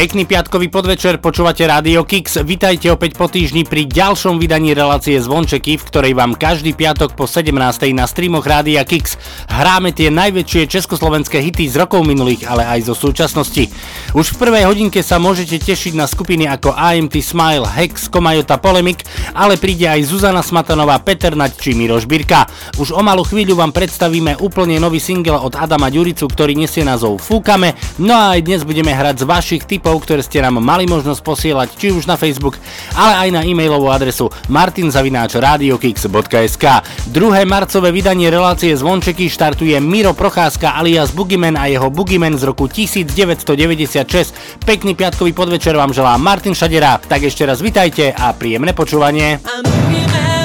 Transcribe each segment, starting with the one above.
Pekný piatkový podvečer, počúvate Rádio Kix. Vitajte opäť po týždni pri ďalšom vydaní relácie Zvončeky, v ktorej vám každý piatok po 17. na streamoch Rádia Kix hráme tie najväčšie československé hity z rokov minulých, ale aj zo súčasnosti. Už v prvej hodinke sa môžete tešiť na skupiny ako AMT Smile, Hex, Komajota Polemik, ale príde aj Zuzana Smatanová, Peter Nať či Miroš Birka. Už o malú chvíľu vám predstavíme úplne nový single od Adama Ďuricu, ktorý nesie názov Fúkame, no a aj dnes budeme hrať z vašich tipov, ktoré ste nám mali možnosť posielať či už na Facebook, ale aj na e-mailovú adresu martinzavináčradiokix.sk. Druhé marcové vydanie relácie Zvončeky štartuje Miro Procházka alias Boogeyman a jeho Boogeyman z roku 1996. Pekný piatkový podvečer vám želá Martin Šadera, tak ešte raz vitajte a príjemné počúvanie. I'm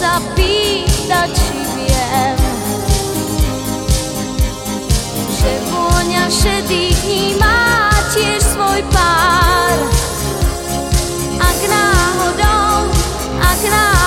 sa pýtať, či viem, že vôňa šedých dní má tiež svoj pár. Ak náhodou, ak náhodou,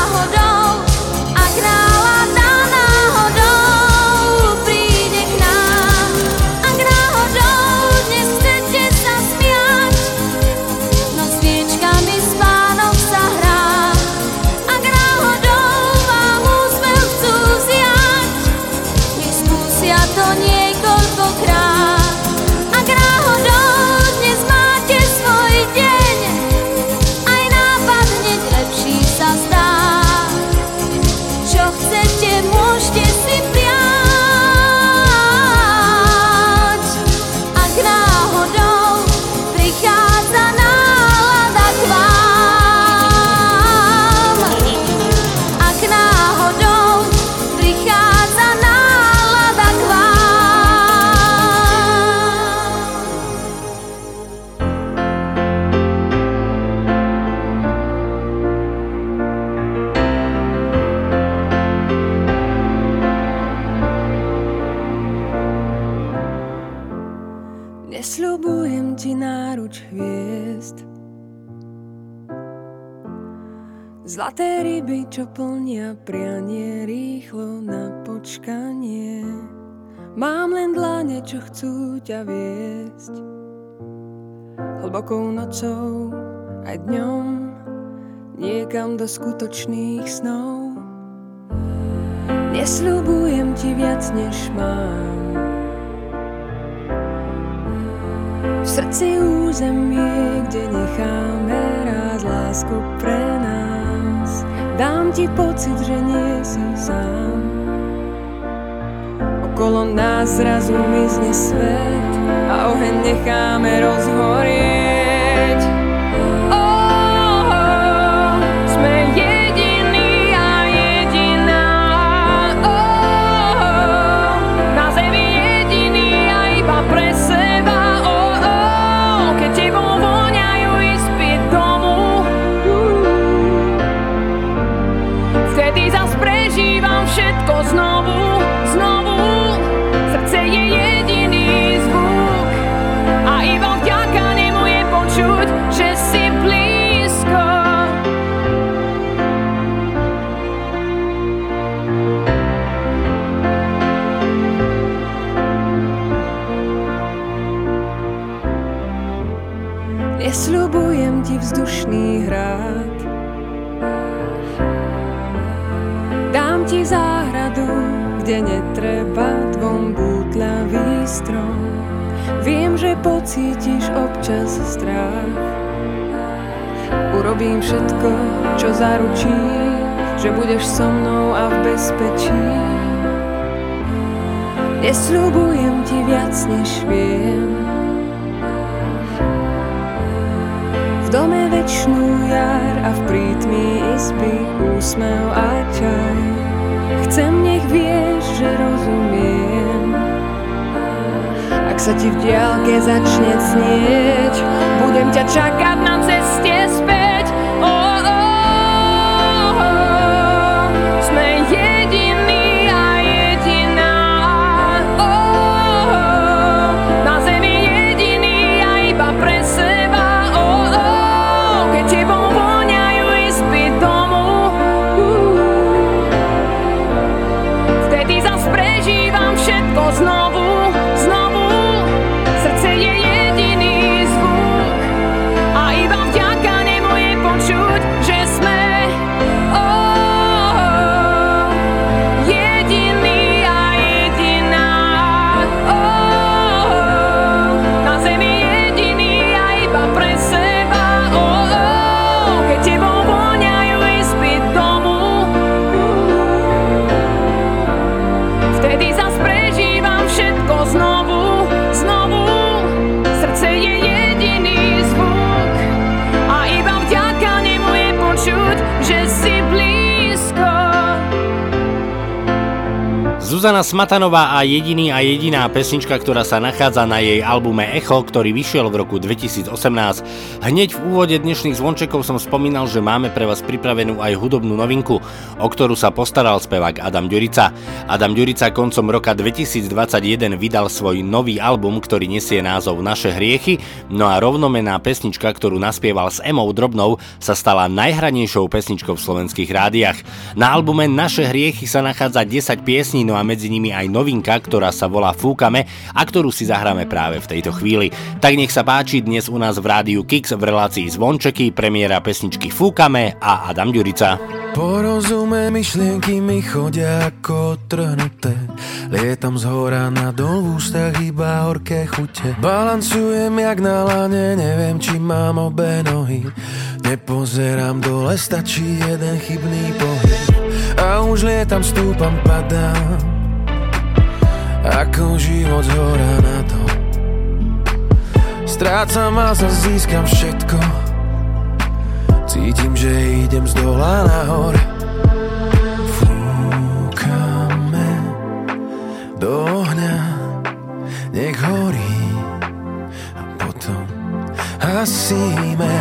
Zlaté ryby, čo plnia prianie rýchlo na počkanie. Mám len dlane, čo chcú ťa viesť. Hlbokou nocou aj dňom Niekam do skutočných snov. Nesľubujem ti viac, než mám. V srdci územie, kde necháme rád lásku pre nás. Dám ti pocit, že nie si sám. Okolo nás zrazu mizne svet a oheň necháme rozhorieť. Že pocítiš občas strach Urobím všetko, čo zaručí Že budeš so mnou a v bezpečí Nesľubujem ti viac, než viem V dome večnú jar a v prítmi izby úsmev a čaj. Chcem, nech vieš, že rozumiem. Sa ti v diálke začne cnieť, budem ťa čakať na ceste Zuzana Smatanová a jediný a jediná pesnička, ktorá sa nachádza na jej albume Echo, ktorý vyšiel v roku 2018. Hneď v úvode dnešných zvončekov som spomínal, že máme pre vás pripravenú aj hudobnú novinku, o ktorú sa postaral spevák Adam Ďurica. Adam Ďurica koncom roka 2021 vydal svoj nový album, ktorý nesie názov Naše hriechy, no a rovnomená pesnička, ktorú naspieval s Emou Drobnou, sa stala najhranejšou pesničkou v slovenských rádiách. Na albume Naše hriechy sa nachádza 10 piesní, no a medzi nimi aj novinka, ktorá sa volá Fúkame a ktorú si zahráme práve v tejto chvíli. Tak nech sa páči dnes u nás v rádiu Kix v relácii Zvončeky, premiéra pesničky Fúkame a Adam Ďurica. Porozumé myšlienky mi chodia ako trhnuté. Lietam z hora na dol v ústach iba horké chute. Balancujem jak na lane, neviem či mám obe nohy. Nepozerám dole, stačí jeden chybný pohyb. A už lietam, stúpam, padám. Ako život z hora na dol Strácam a získam všetko. Cítim, že idem z dola nahor. Fúkame do ohňa Nech horí. A potom hasíme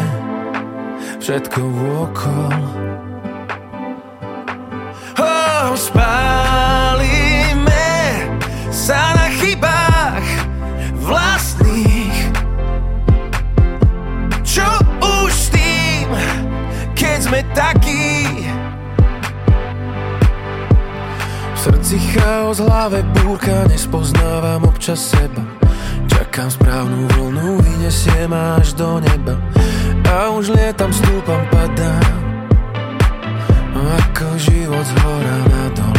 Všetko vôkol Oh, spálime srdci chaos, hlave búrka, nespoznávam občas seba. Čakám správnu vlnu, vyniesie ma až do neba. A už lietam, stúpam, padám. Ako život z hora na dol.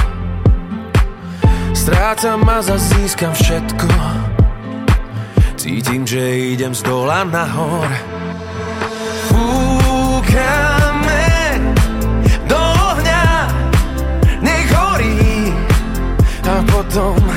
Strácam a zase získam všetko. Cítim, že idem z dola nahor A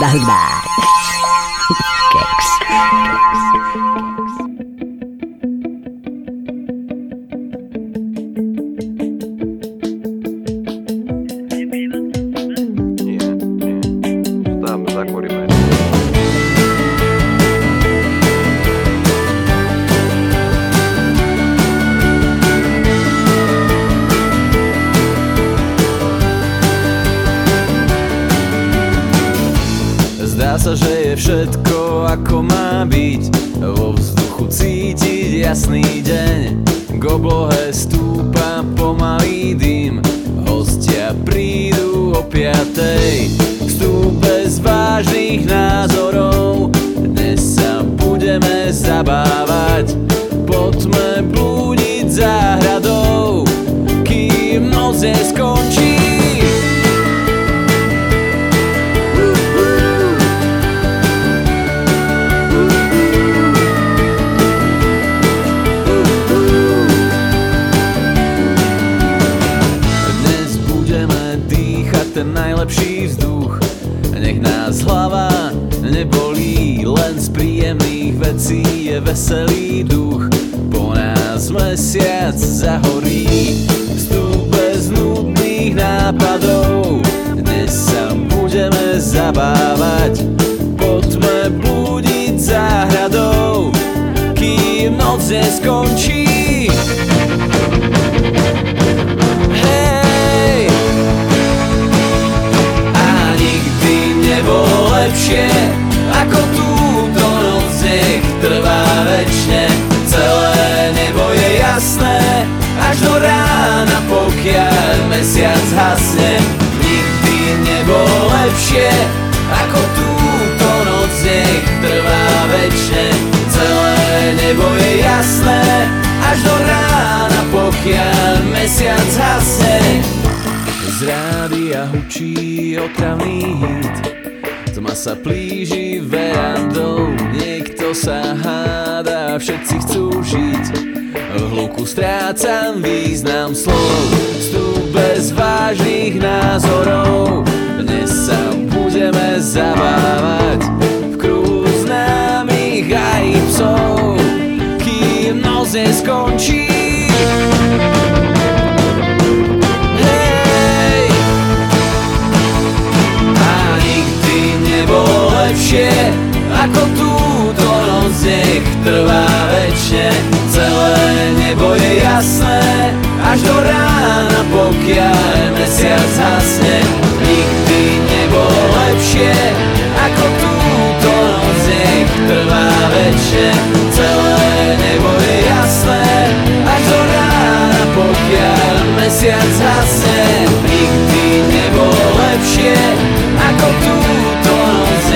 Dahagda. se skončí. Hej. A nikdy nebolo lepšie Ako túto noc nech trvá väčšie Celé nebo je jasné Až do rána pokiaľ mesiac zasne, Nikdy nebolo lepšie Ako túto noc nech trvá väčšie mesiac zase nikdy nebol lepšie ako túto noc,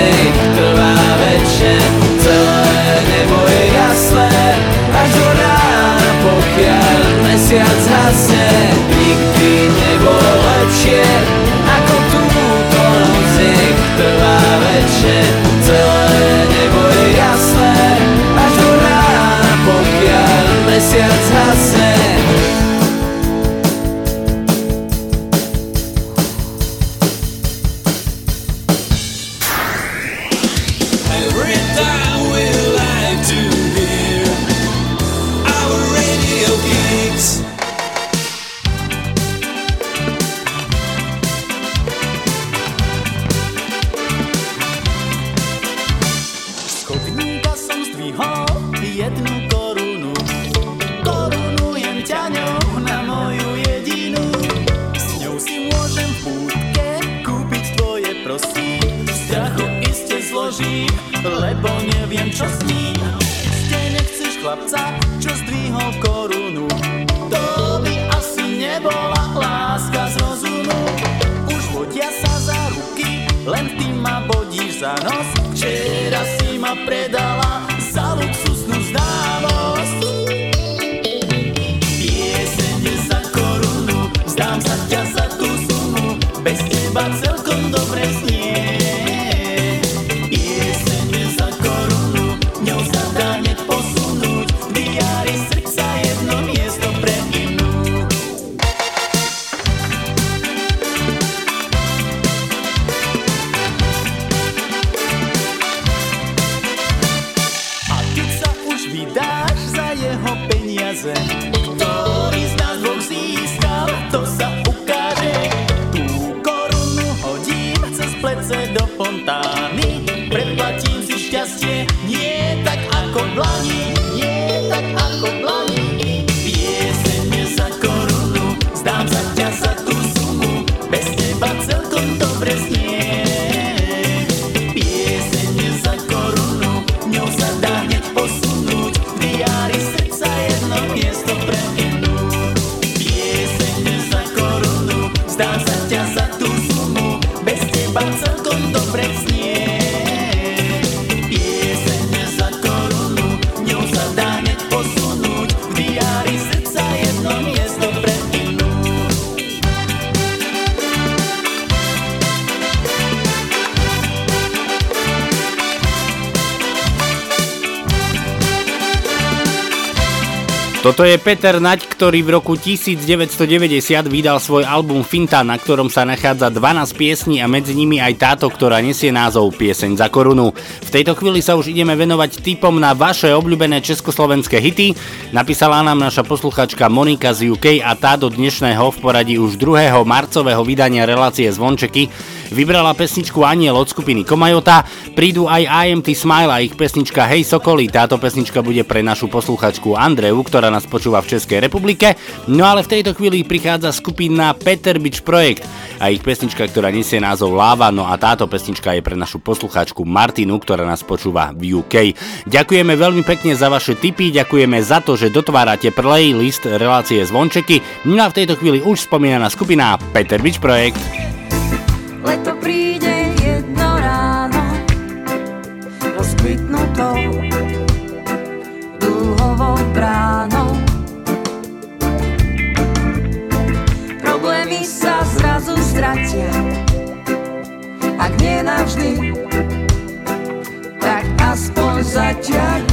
trvá večer, Celé nebo je jasné, až do rána, pokiaľ mesiac zase nikdy nebol lepšie ako túto noc, trvá večer. Toto je Peter Naď, ktorý v roku 1990 vydal svoj album Finta, na ktorom sa nachádza 12 piesní a medzi nimi aj táto, ktorá nesie názov Pieseň za korunu. V tejto chvíli sa už ideme venovať typom na vaše obľúbené československé hity. Napísala nám naša posluchačka Monika z UK a tá do dnešného v poradí už 2. marcového vydania relácie Zvončeky vybrala pesničku Aniel od skupiny Komajota. Prídu aj IMT Smile a ich pesnička Hej Sokoli. Táto pesnička bude pre našu posluchačku Andreu, ktorá nás počúva v Českej republike. No ale v tejto chvíli prichádza skupina Peter Beach Projekt a ich pesnička, ktorá nesie názov Láva, no a táto pesnička je pre našu posluchačku Martinu, ktorá nás počúva v UK. Ďakujeme veľmi pekne za vaše tipy, ďakujeme za to, že dotvárate playlist relácie Zvončeky. No a v tejto chvíli už spomínaná skupina Peter Beach Projekt. Leto príde jedno ráno Rozkvitnutou Dúhovou bránou. Problémy sa zrazu stratia Ak nie navždy Tak aspoň zatiaľ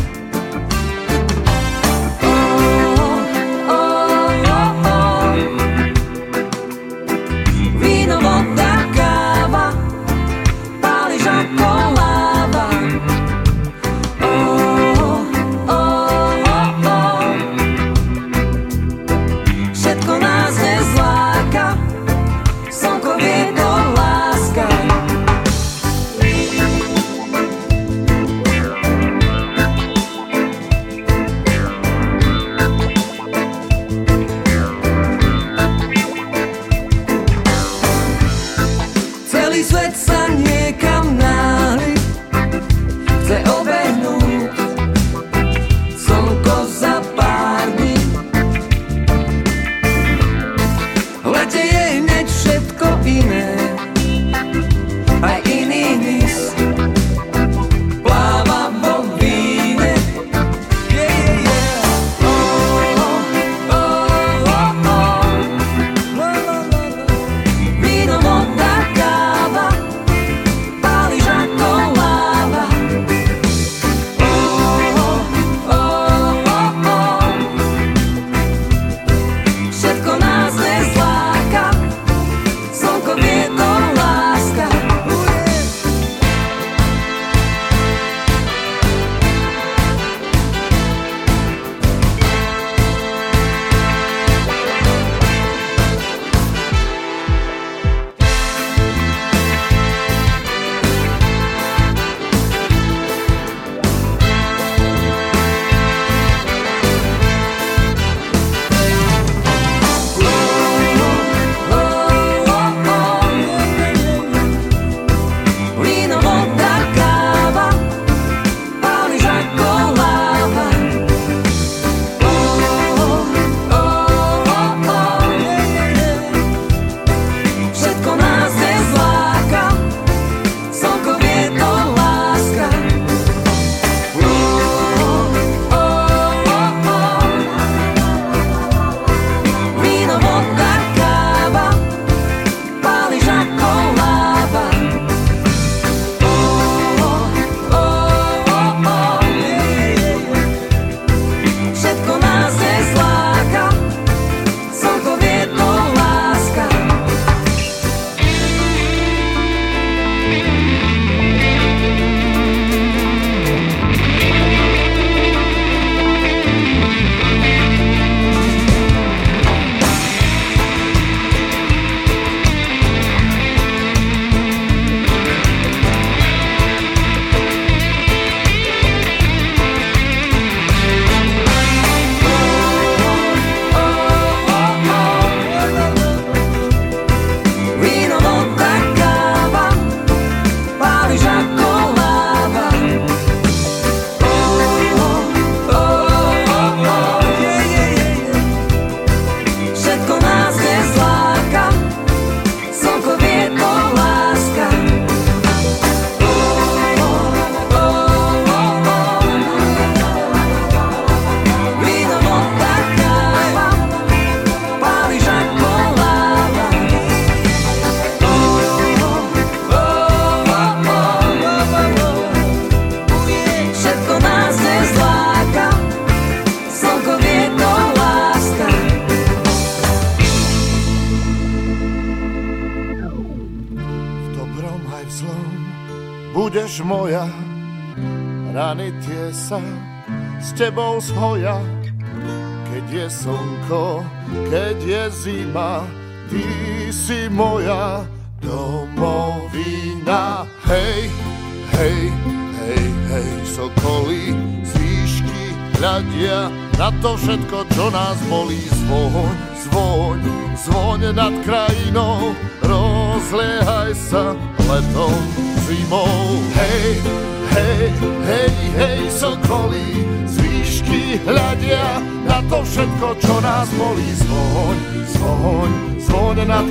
household.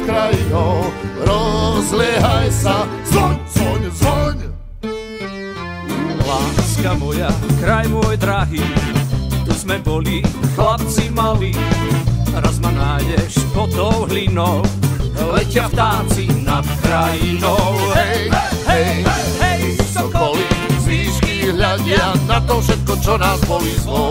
krajinou, rozliehaj sa, zvoň, zvoň, zvoň. Láska moja, kraj môj drahý, tu sme boli chlapci malí, raz ma nájdeš pod tou hlinou, letia vtáci nad krajinou. Hej, hej, hej, hej, sokoly, z hľadia na to všetko, čo nás boli zvol.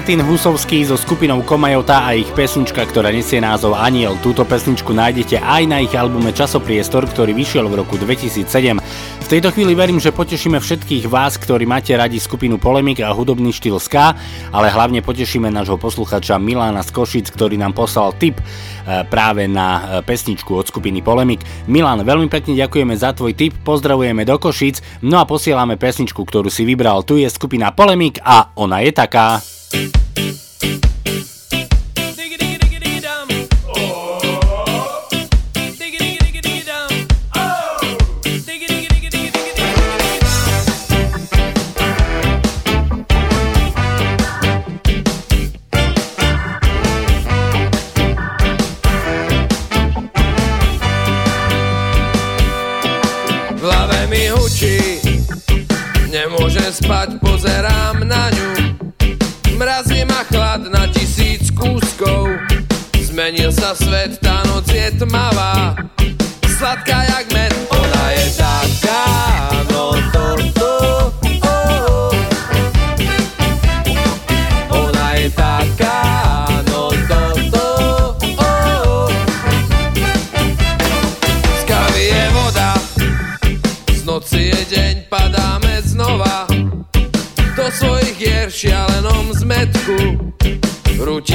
Martin Husovský so skupinou Komajota a ich pesnička, ktorá nesie názov Aniel. Túto pesničku nájdete aj na ich albume Časopriestor, ktorý vyšiel v roku 2007. V tejto chvíli verím, že potešíme všetkých vás, ktorí máte radi skupinu Polemik a hudobný štýl ska, ale hlavne potešíme nášho posluchača Milána z Košic, ktorý nám poslal tip e, práve na e, pesničku od skupiny Polemik. Milan, veľmi pekne ďakujeme za tvoj tip, pozdravujeme do Košic, no a posielame pesničku, ktorú si vybral. Tu je skupina Polemik a ona je taká. spať, pozerám na ňu. Mrazí ma chlad na tisíc kúskov. Zmenil sa svet, tá noc je tmavá. Sladká jak med,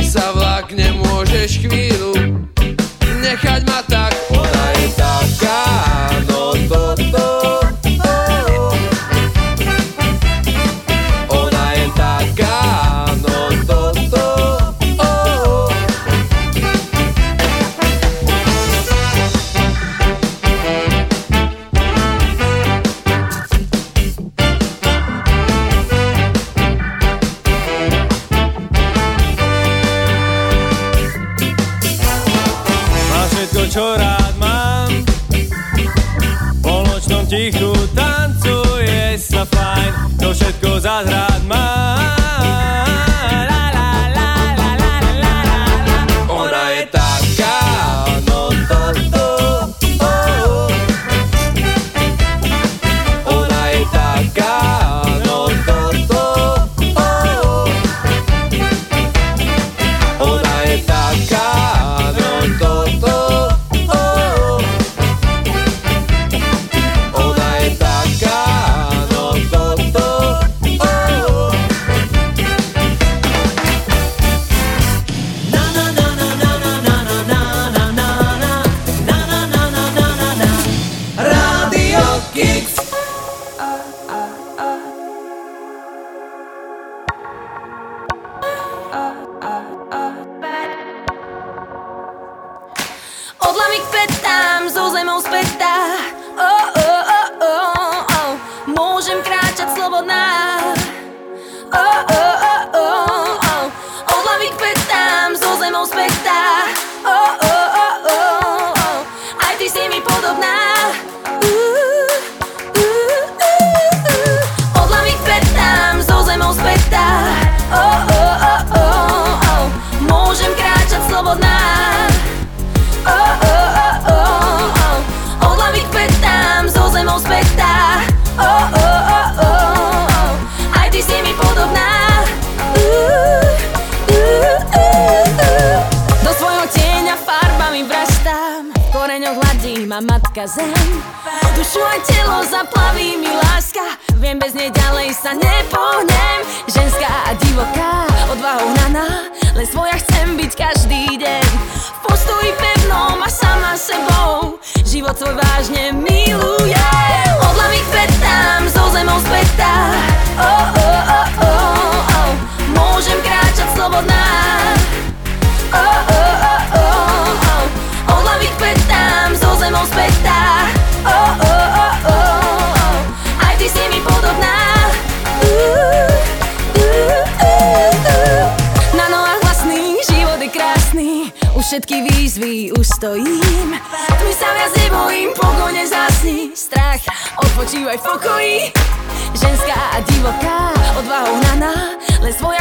sa vlak nemôžeš chvíľ Les voy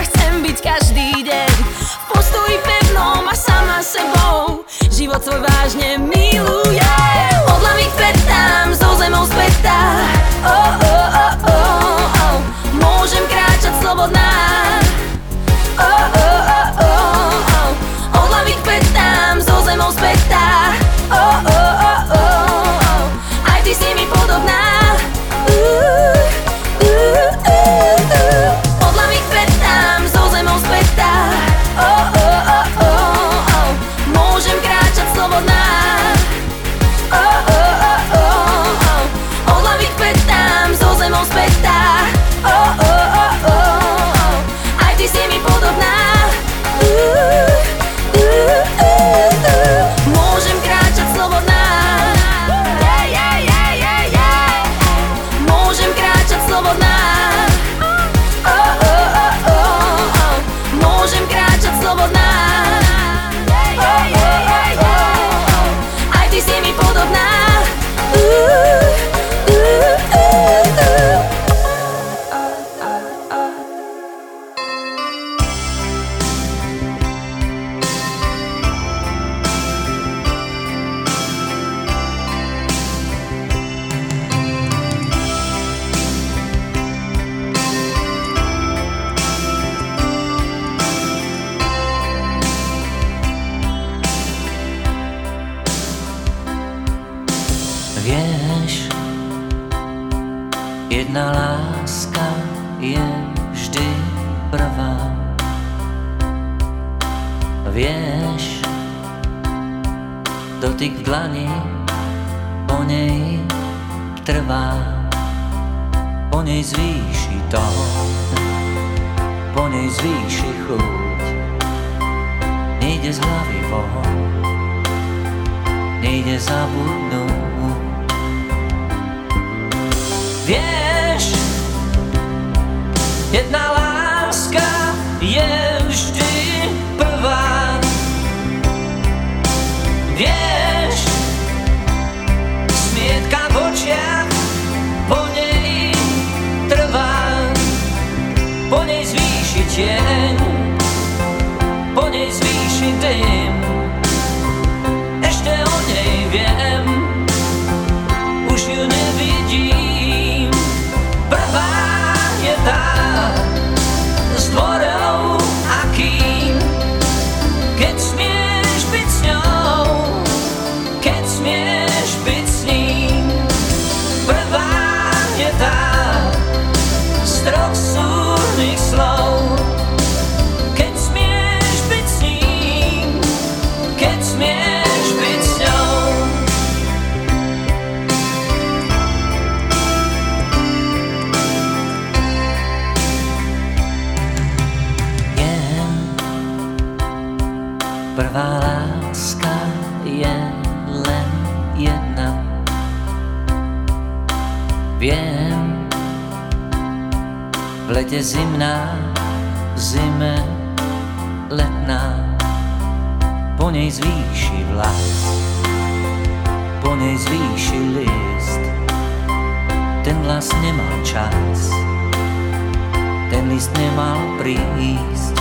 líst.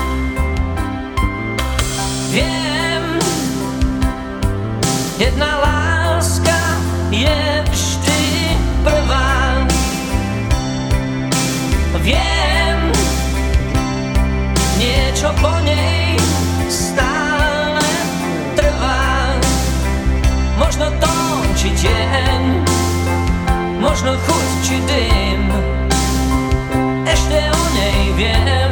Viem, jedna láska je vždy prvá. Viem, niečo po nej stále trvá. Možno to, či deň, možno chuť, či dym. Ešte o niej wiem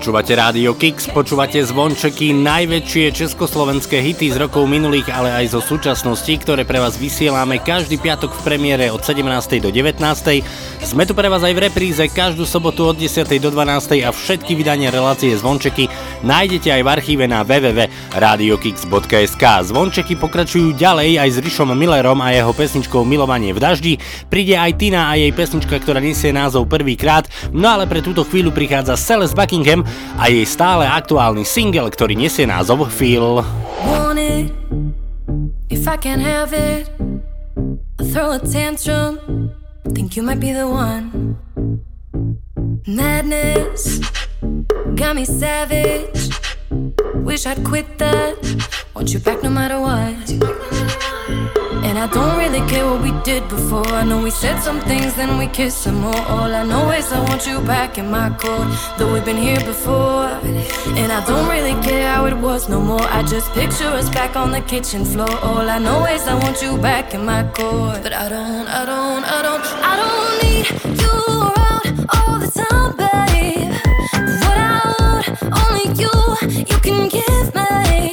Počúvate Rádio Kix, počúvate zvončeky, najväčšie československé hity z rokov minulých, ale aj zo súčasnosti, ktoré pre vás vysielame každý piatok v premiére od 17. do 19. Sme tu pre vás aj v repríze každú sobotu od 10. do 12. a všetky vydania relácie zvončeky nájdete aj v archíve na www.radiokix.sk. Zvončeky pokračujú ďalej aj s Rišom Millerom a jeho pesničkou Milovanie v daždi. Príde aj Tina a jej pesnička, ktorá nesie názov prvýkrát, no ale pre túto chvíľu prichádza Celeste Buckingham a jej stále aktuálny single, ktorý nesie názov Feel. It if I can't have it. Throw a tantrum. Think you might be the one. Madness got me savage. Wish I'd quit that. Want you back no matter what. And I don't really care what we did before. I know we said some things, then we kissed some more. All I know is I want you back in my court. Though we've been here before. And I don't really care how it was no more. I just picture us back on the kitchen floor. All I know is I want you back in my court. But I don't, I don't, I don't, I don't need you around all the time, babe. What I want, only you, you can give me.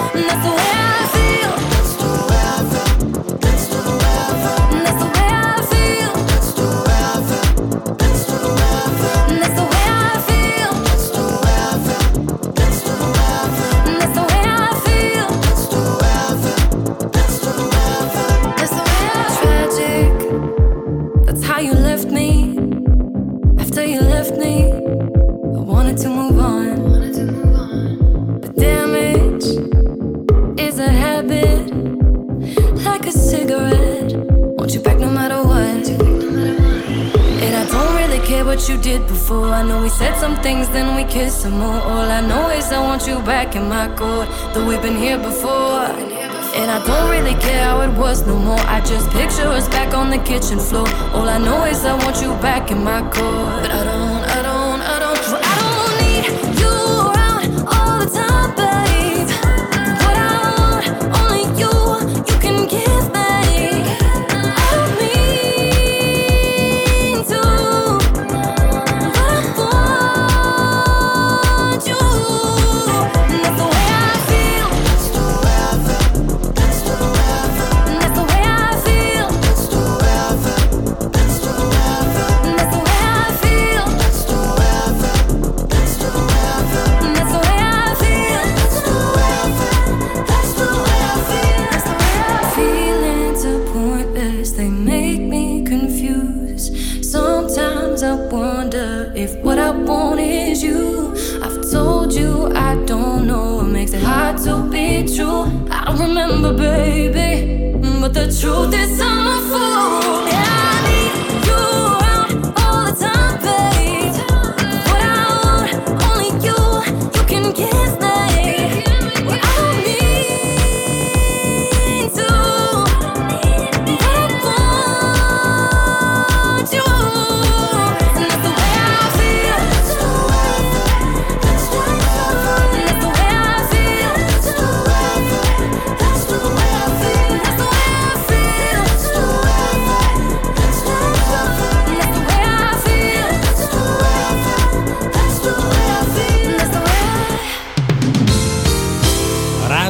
And that's the way things, then we kiss some more. All I know is I want you back in my court. Though we've been here before. And I don't really care how it was no more. I just picture us back on the kitchen floor. All I know is I want you back in my court. But I don't, truth is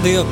I Rádio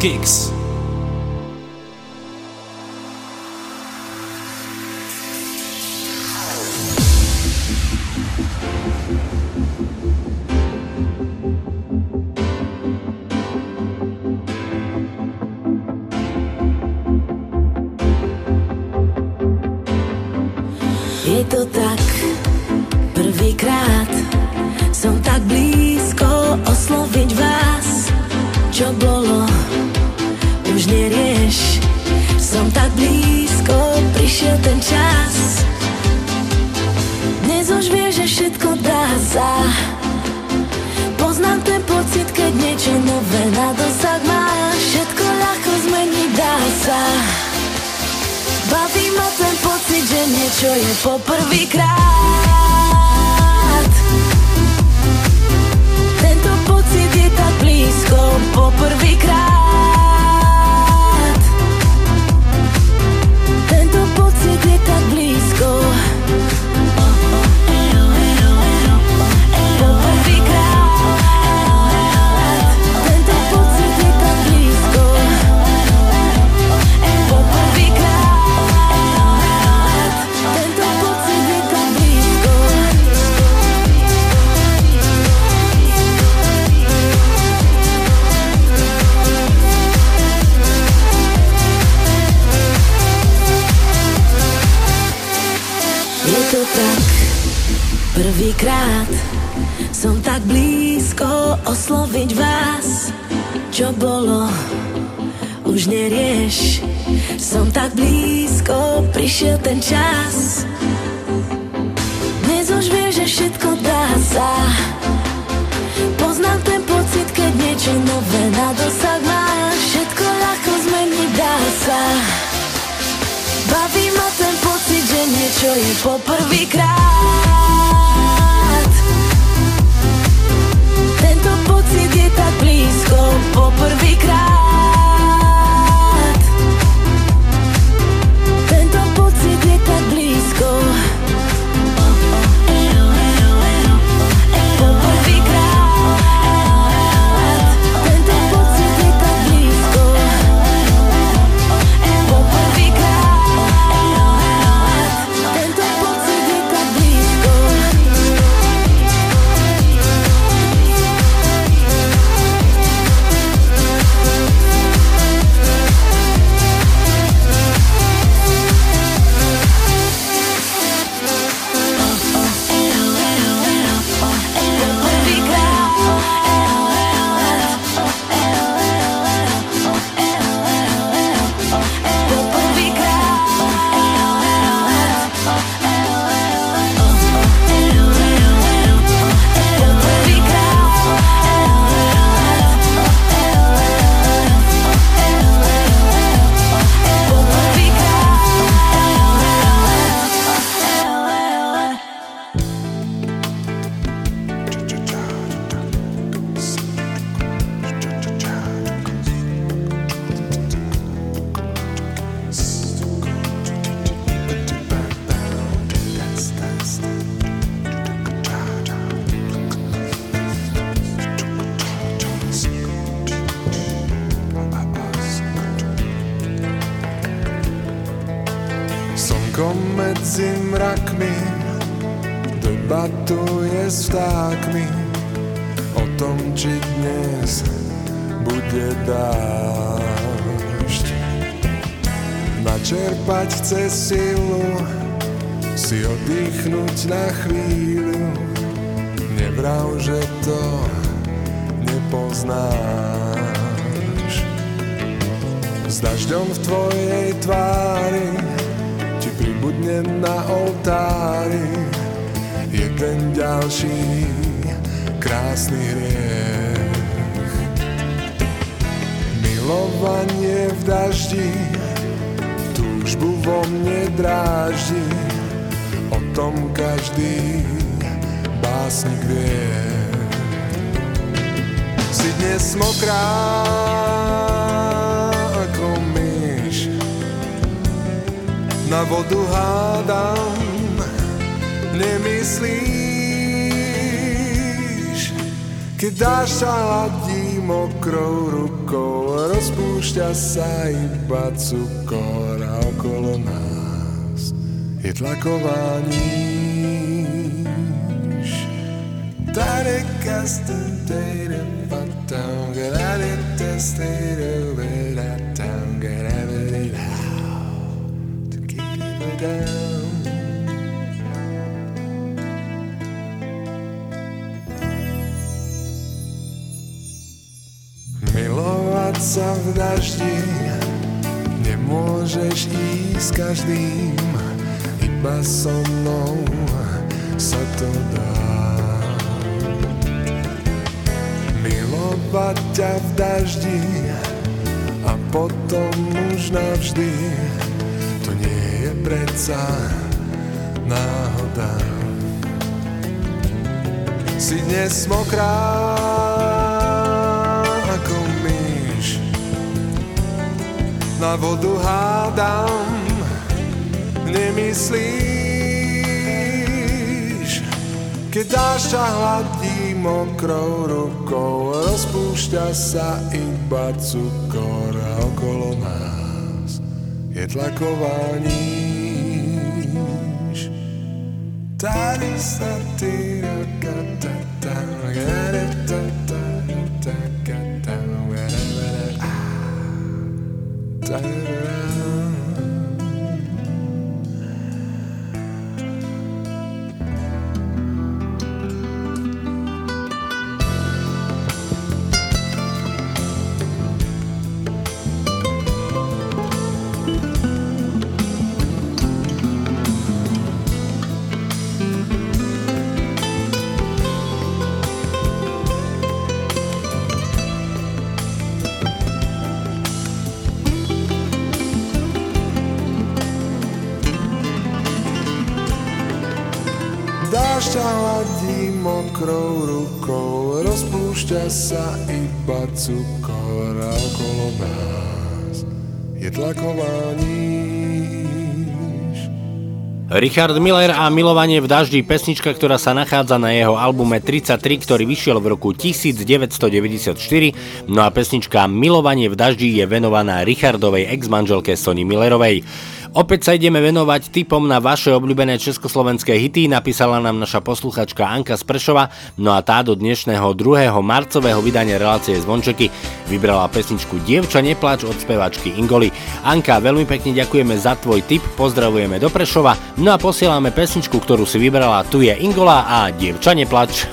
prvýkrát som tak blízko osloviť vás, čo bolo, už nerieš. Som tak blízko, prišiel ten čas. Dnes už vieš, že všetko dá sa. Poznám ten pocit, keď niečo nové na dosah máš. Všetko ľahko zmeniť dá sa. Baví ma ten pocit, že niečo je poprvýkrát blízko poprvýkrát tlaková níž. Tare custom data patang, gada testere, beda tang, gada beda to keep it down. Sa v daždi Nemôžeš ísť každým Iba so mnou sa to dá Milovať ťa v daždi A potom už navždy To nie je predsa náhoda. Si dnes mokrá ako myš, na vodu hádam, nemyslíš, keď dáš ťa hladí mokrou rukou, rozpúšťa sa iba cukor a okolo nás je tlaková níž. Tady sa ty ta cukor a okolo nás je tlaková. Richard Miller a Milovanie v daždi, pesnička, ktorá sa nachádza na jeho albume 33, ktorý vyšiel v roku 1994. No a pesnička Milovanie v daždi je venovaná Richardovej ex-manželke Sony Millerovej. Opäť sa ideme venovať typom na vaše obľúbené československé hity, napísala nám naša posluchačka Anka Spršova, no a tá do dnešného 2. marcového vydania relácie Zvončeky vybrala pesničku Dievča neplač od spevačky Ingoli. Anka, veľmi pekne ďakujeme za tvoj tip, pozdravujeme do Prešova, no a posielame pesničku, ktorú si vybrala, tu je Ingola a Dievča neplač.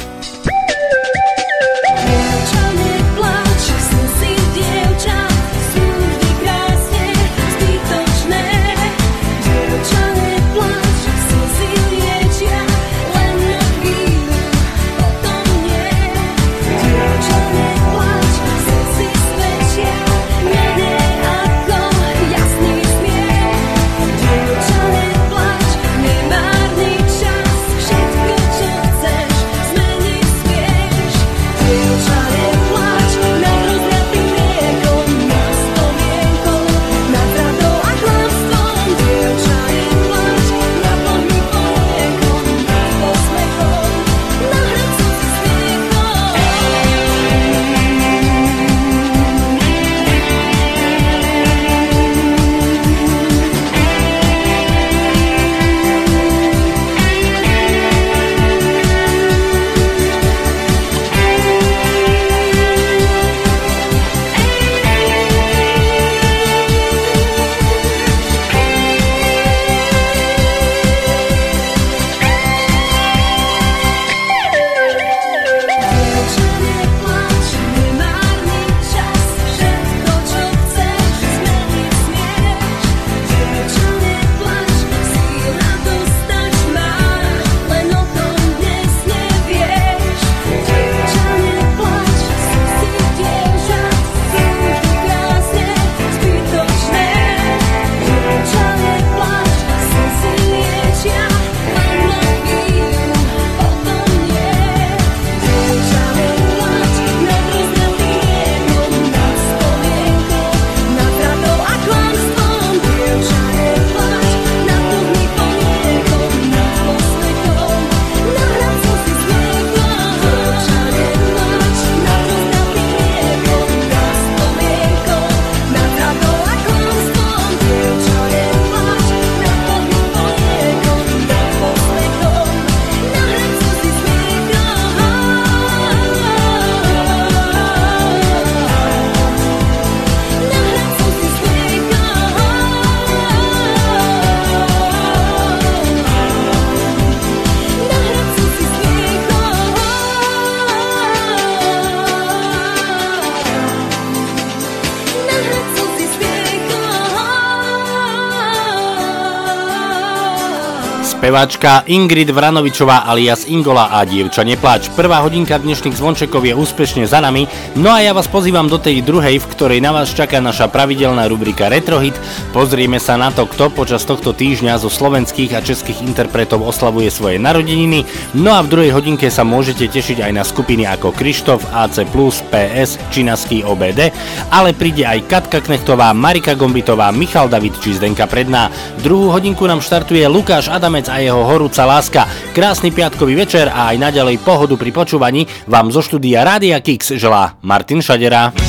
speváčka Ingrid Vranovičová alias Ingola a dievča Nepláč. Prvá hodinka dnešných zvončekov je úspešne za nami, no a ja vás pozývam do tej druhej, v ktorej na vás čaká naša pravidelná rubrika Retrohit. Pozrieme sa na to, kto počas tohto týždňa zo slovenských a českých interpretov oslavuje svoje narodeniny, no a v druhej hodinke sa môžete tešiť aj na skupiny ako Krištof, AC+, PS, Činaský OBD, ale príde aj Katka Knechtová, Marika Gombitová, Michal David či Zdenka Predná. Druhú hodinku nám štartuje Lukáš Adamec a a jeho horúca láska. Krásny piatkový večer a aj naďalej pohodu pri počúvaní vám zo štúdia Rádia Kix želá Martin Šadera.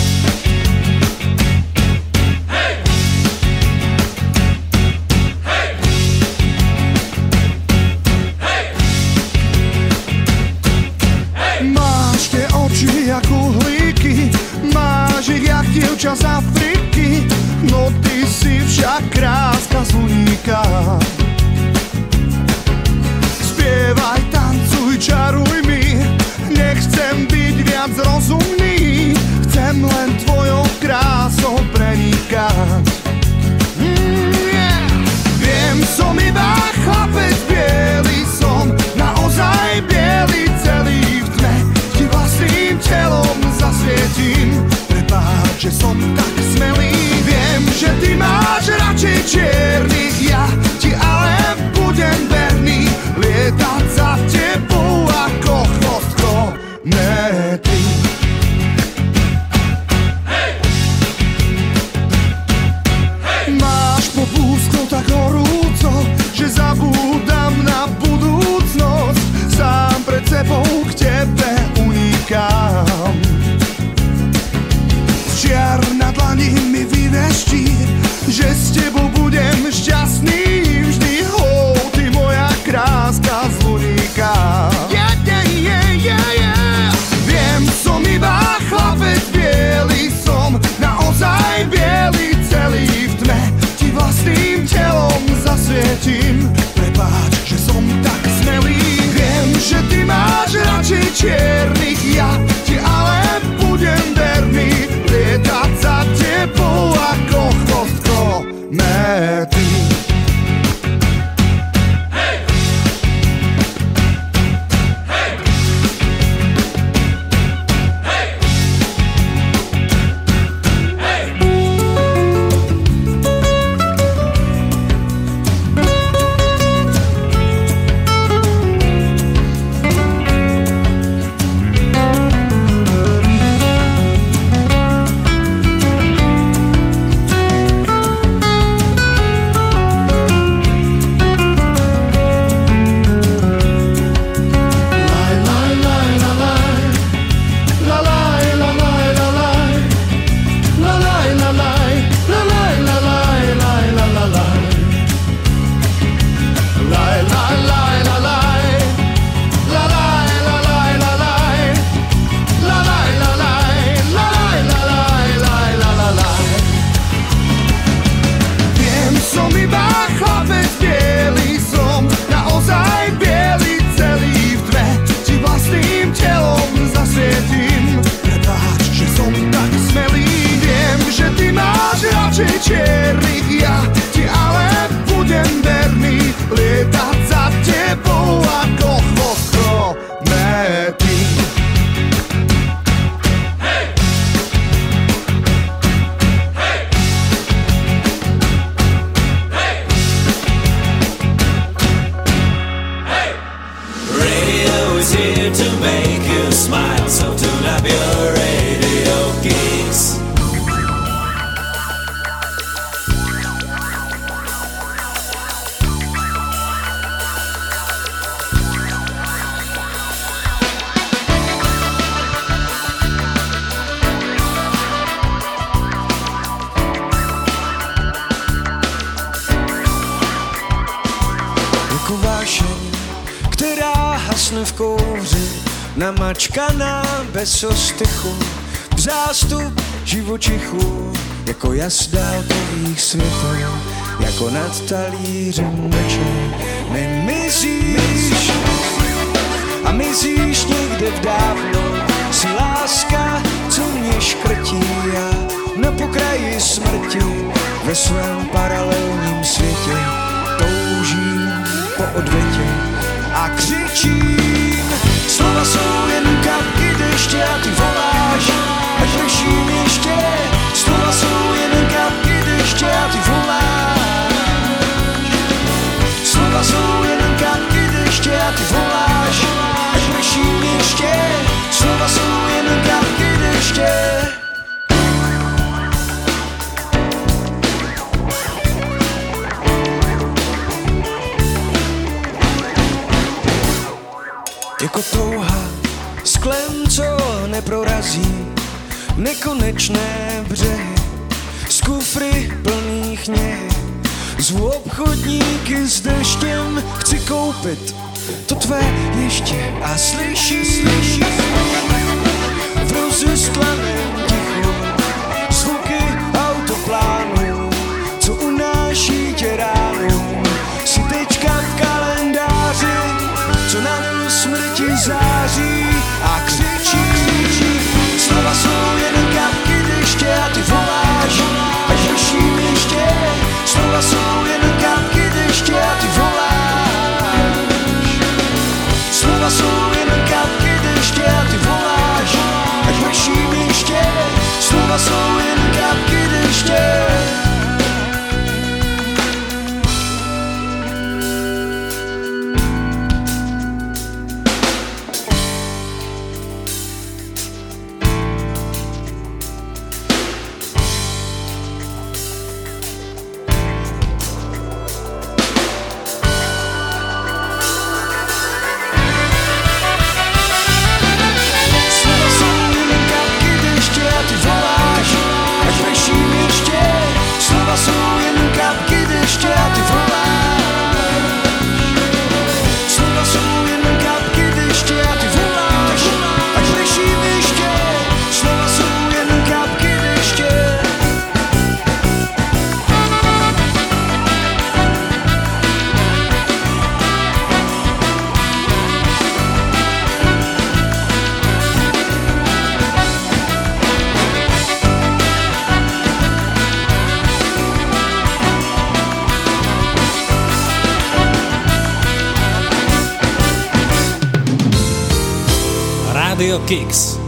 Kicks.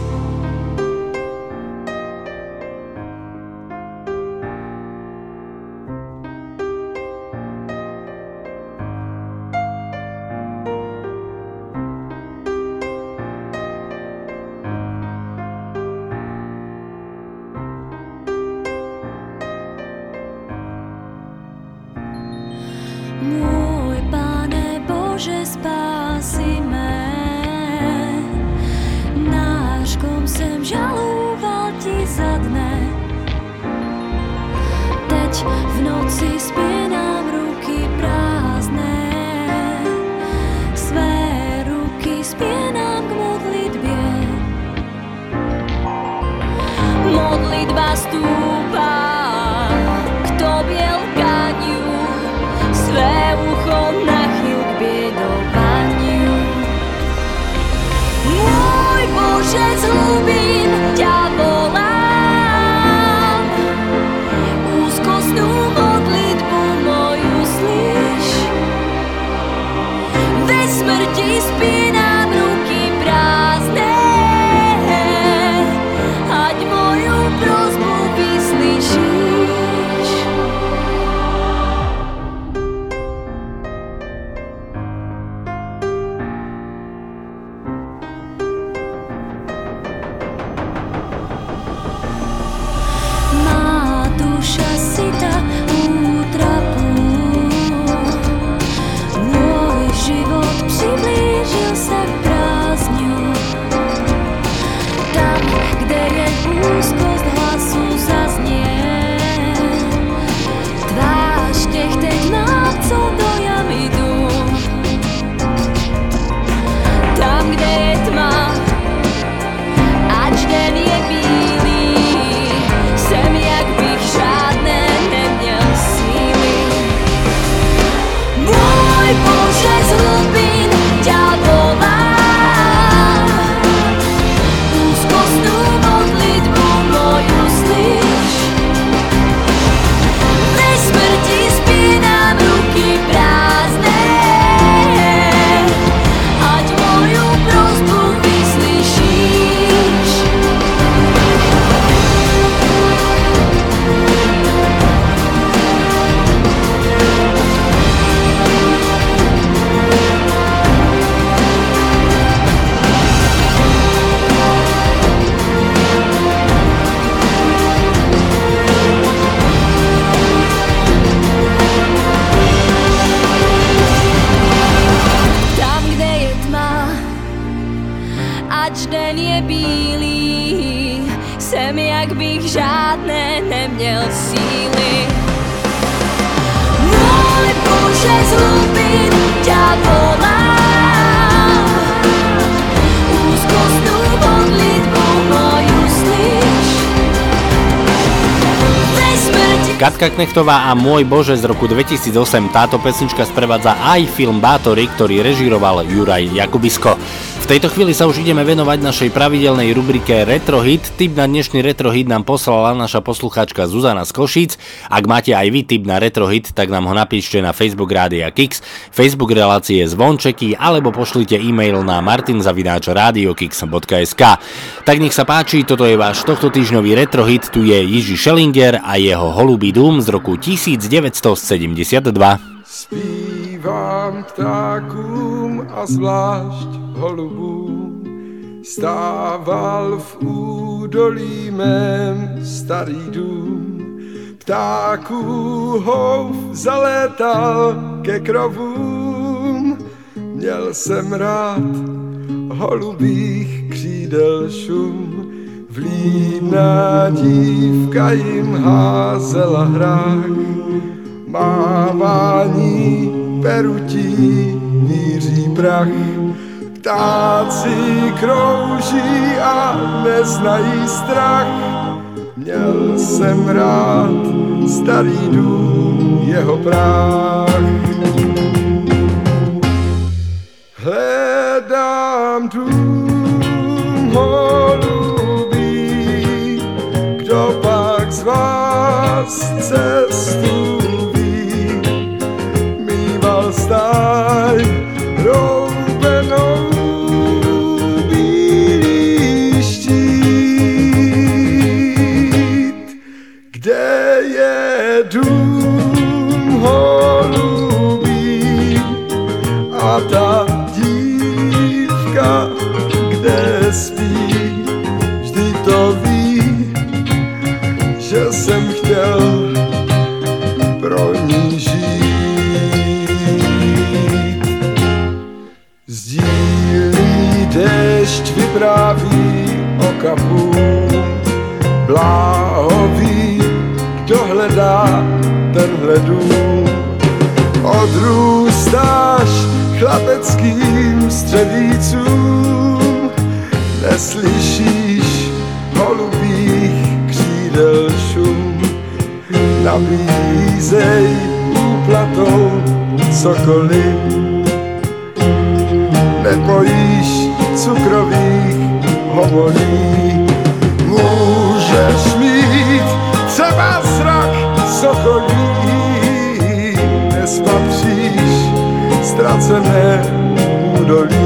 Katka Knechtová a Môj Bože z roku 2008. Táto pesnička sprevádza aj film Bátory, ktorý režíroval Juraj Jakubisko. V tejto chvíli sa už ideme venovať našej pravidelnej rubrike Retro Hit. Tip na dnešný Retro Hit nám poslala naša poslucháčka Zuzana z Košíc. Ak máte aj vy tip na Retro Hit, tak nám ho napíšte na Facebook Rádia Kix, Facebook relácie Zvončeky alebo pošlite e-mail na martinzavináčradiokix.sk Tak nech sa páči, toto je váš tohto týždňový Retro Hit, tu je Jiži Schellinger a jeho Holubý dům z roku 1972. Zpívám ptákům a zvlášť holubům, stával v údolí mém starý dům. Ptáků houf zalétal ke krovům, měl jsem rád holubých křídel šum. Vlídná dívka jim házela hrách, mávání perutí míří prach. Ptáci krouží a neznají strach. Měl jsem rád starý dům, jeho práh. Hledám dům vypráví o kapu, bláhový, kdo hledá tenhle dům. Odrůstáš chlapeckým střevícům, neslyšíš holubých křídel šum. Nabízej úplatou cokoliv, nebojíš cukrových homolí. Můžeš mít třeba zrak sokolí, nespatříš ztracené údolí.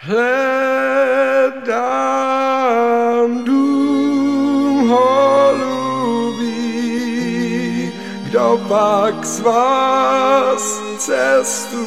Hledám dům kdo pak z vás cestu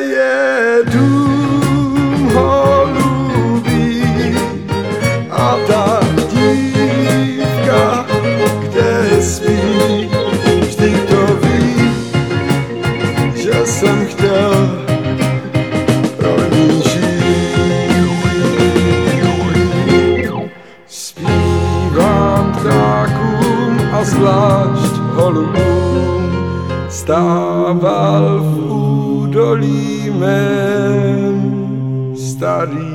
stával v údolí mém starý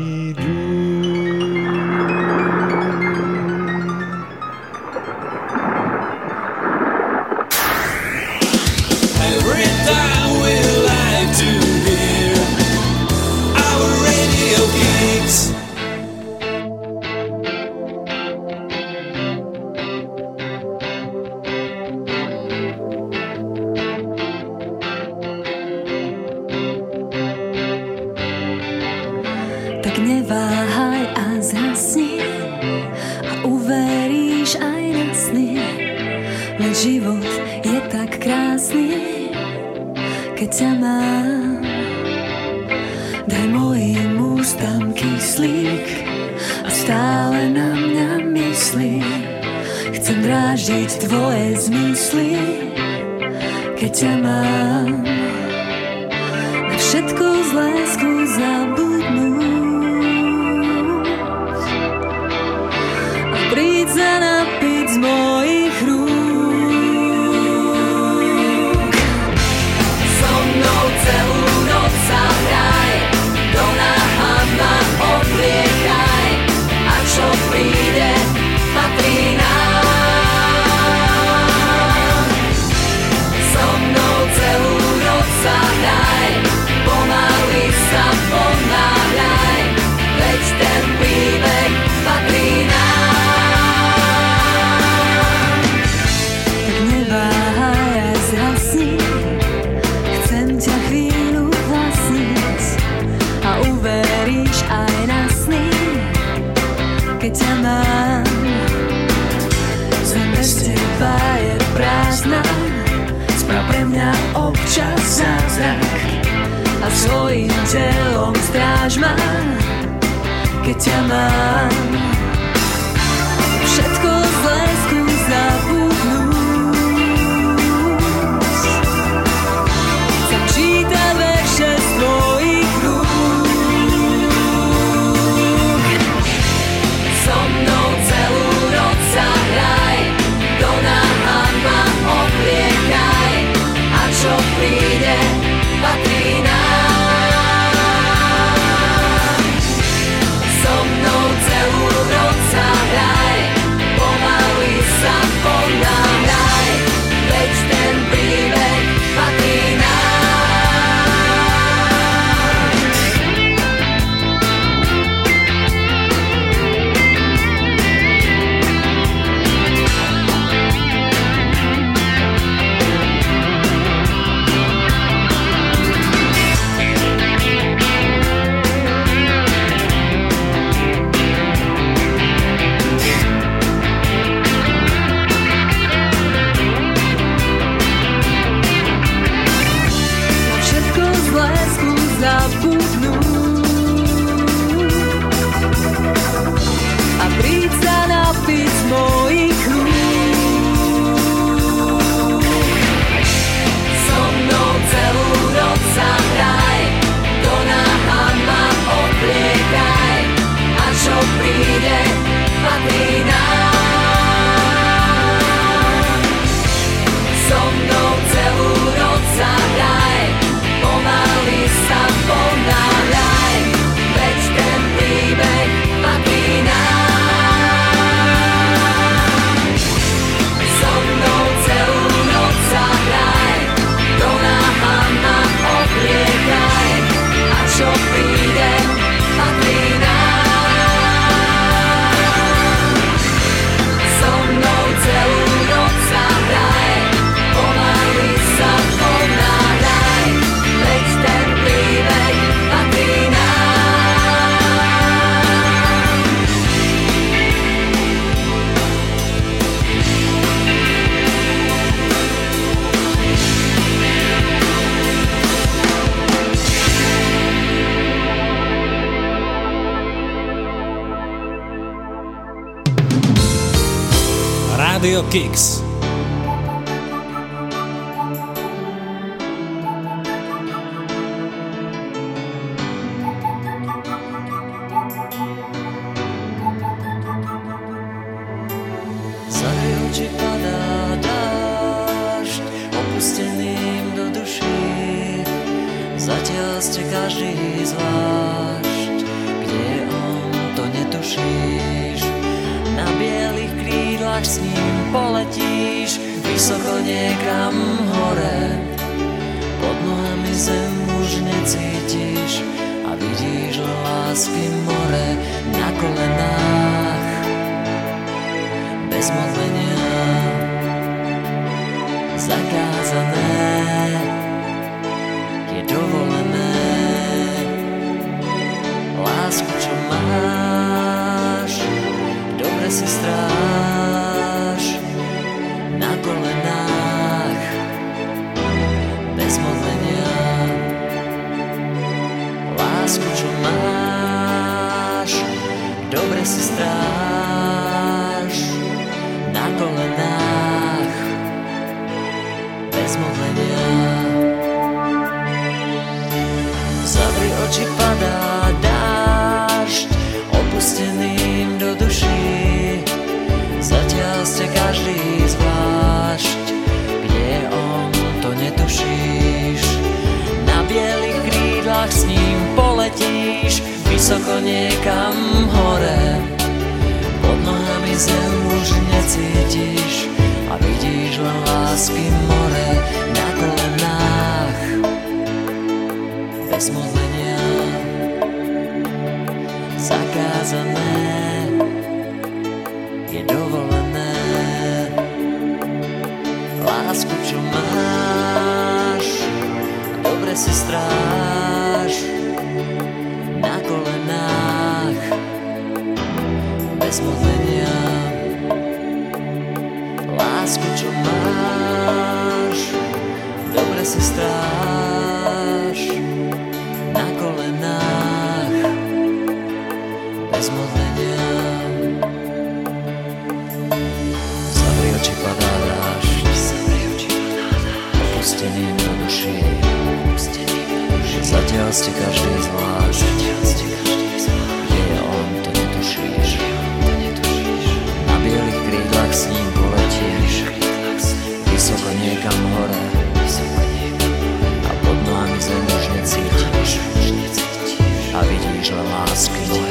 gigs. poletíš vysoko niekam hore. Pod nohami zem už necítiš a vidíš len lásky more na kolenách. Bez modlenia zakázané je dovolené lásku, čo máš, dobre si stráž. potvrdenia Lásku, čo máš Dobre si stráš Na kolenách. Bez modlenia. Zavri oči, padá dážď. Opustený do duši. Zatiaľ ste každý zvlášť. Zatiaľ ste každý vidíš len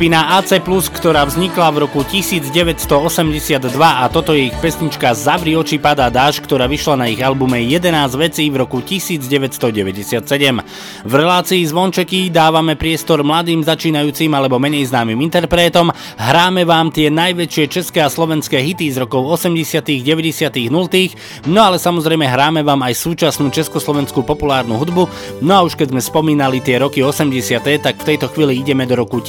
Skupina AC+, ktorá vznikla v roku 1982 a toto je ich pesnička Zavri oči padá dáž, ktorá vyšla na ich albume 11 vecí v roku 1997. V relácii Zvončeky dávame priestor mladým začínajúcim alebo menej známym interpretom, hráme vám tie najväčšie české a slovenské hity z rokov 80., 90., 0., no ale samozrejme hráme vám aj súčasnú československú populárnu hudbu, no a už keď sme spomínali tie roky 80., tak v tejto chvíli ideme do roku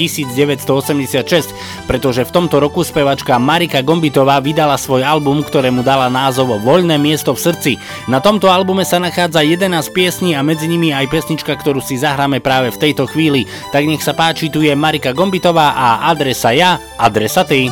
1986, pretože v tomto roku spevačka Marika Gombitová vydala svoj album, ktorému dala názov Voľné miesto v srdci. Na tomto albume sa nachádza 11 piesní a medzi nimi aj pesnička, ktorú si zahráme práve v tejto chvíli. Tak nech sa páči, tu je Marika Gombitová a adresa ja, adresa ty.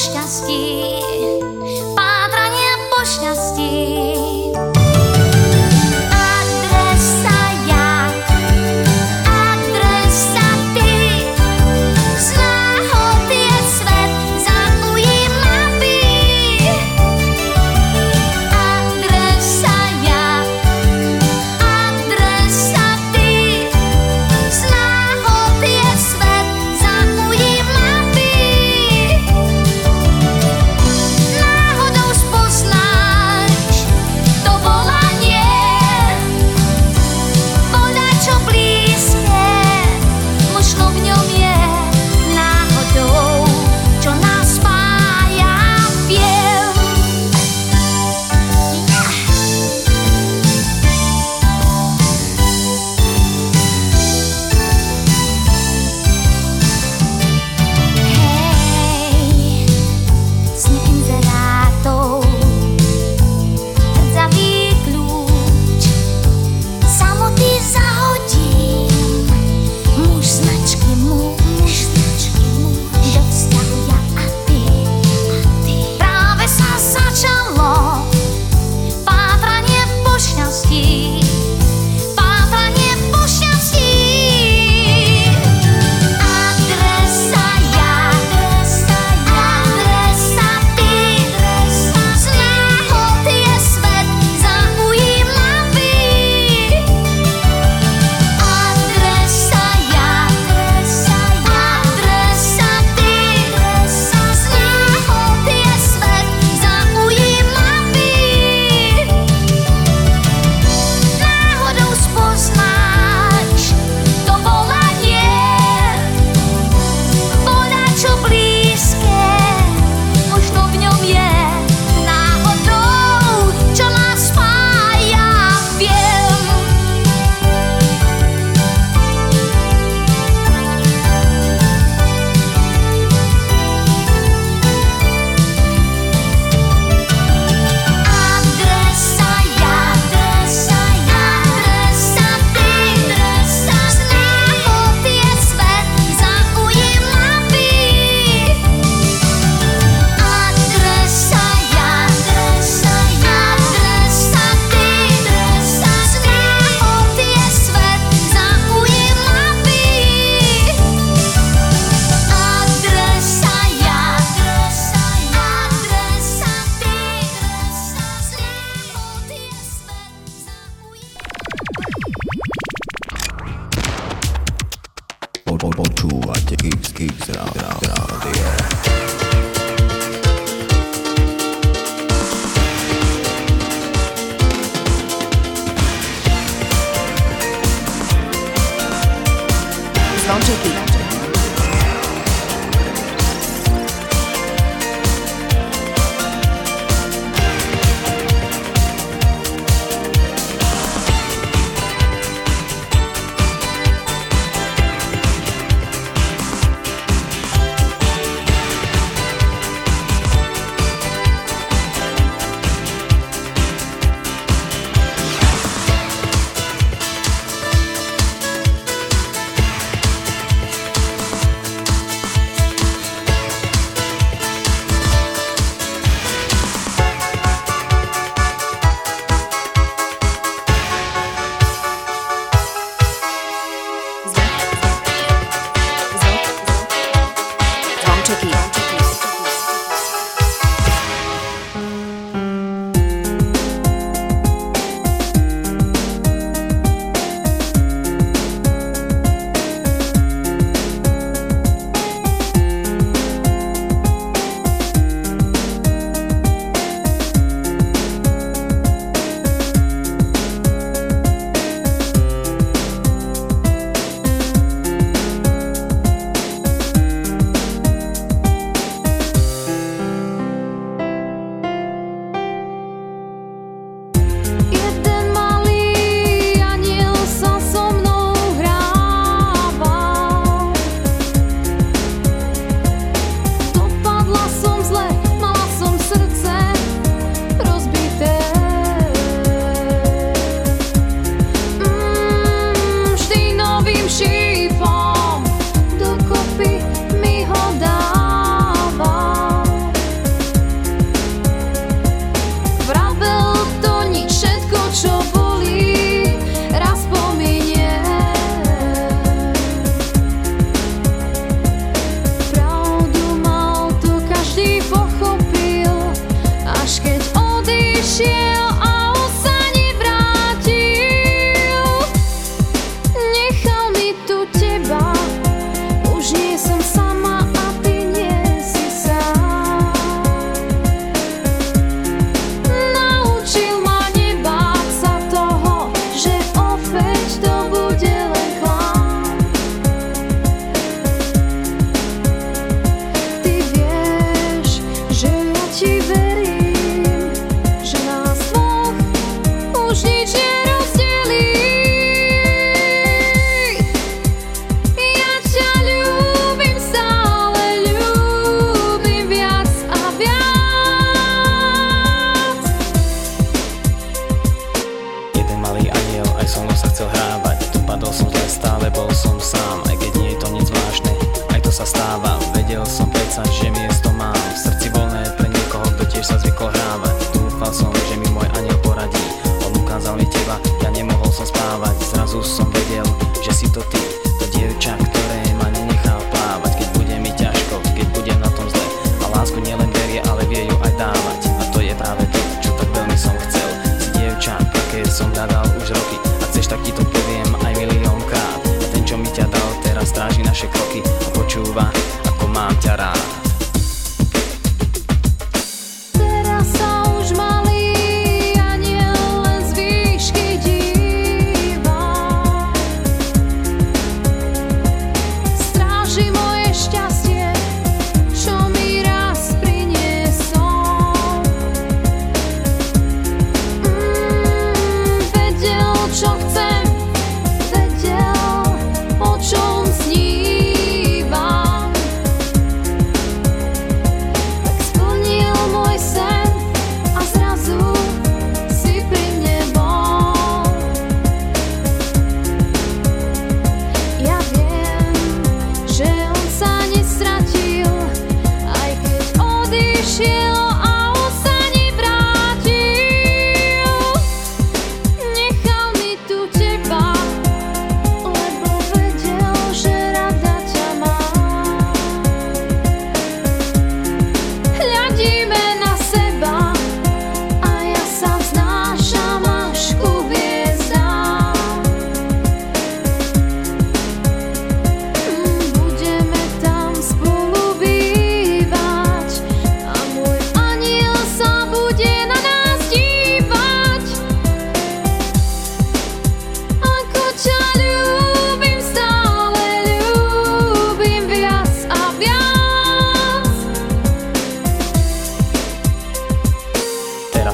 Šťastí,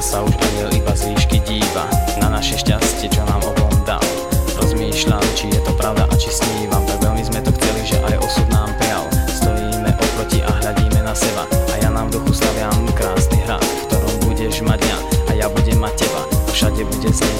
sa už aniel iba z výšky díva. Na naše šťastie, čo nám obom dal. Rozmýšľam, či je to pravda a či snívam. Tak veľmi sme to chceli, že aj osud nám prijal. Stojíme oproti a hľadíme na seba. A ja nám v duchu staviam krásny hrad V ktorom budeš mať dňa a ja budem mať teba. Všade bude znieť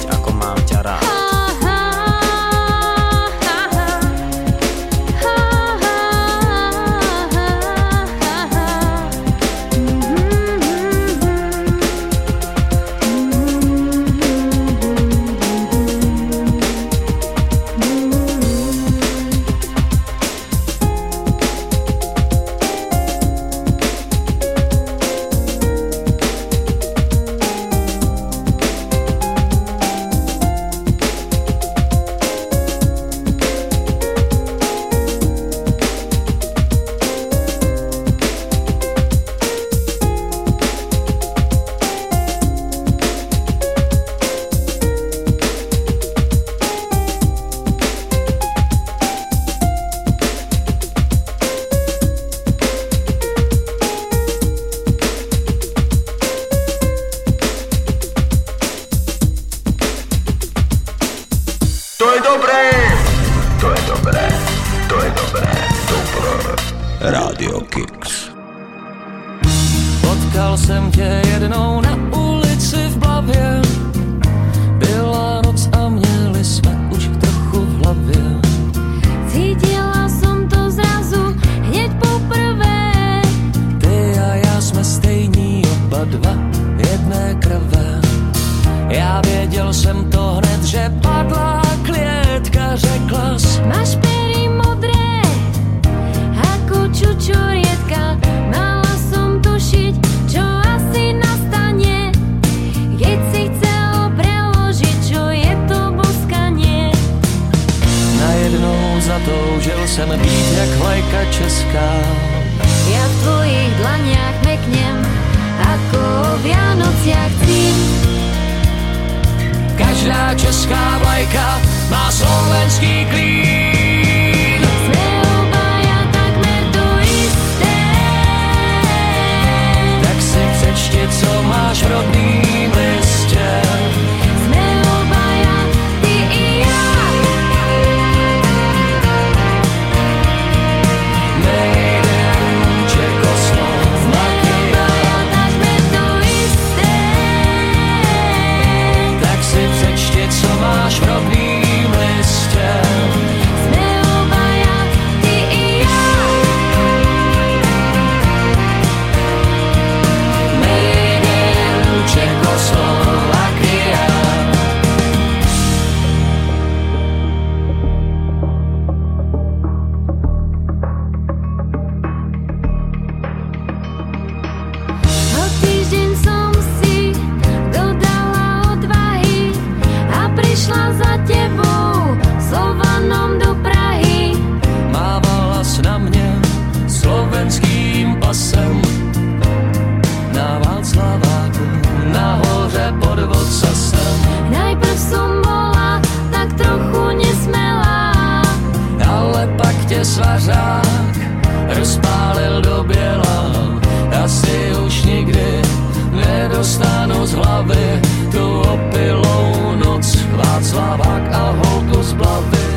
nedostanu z hlavy Tu opilou noc, Václavák a holku z blavy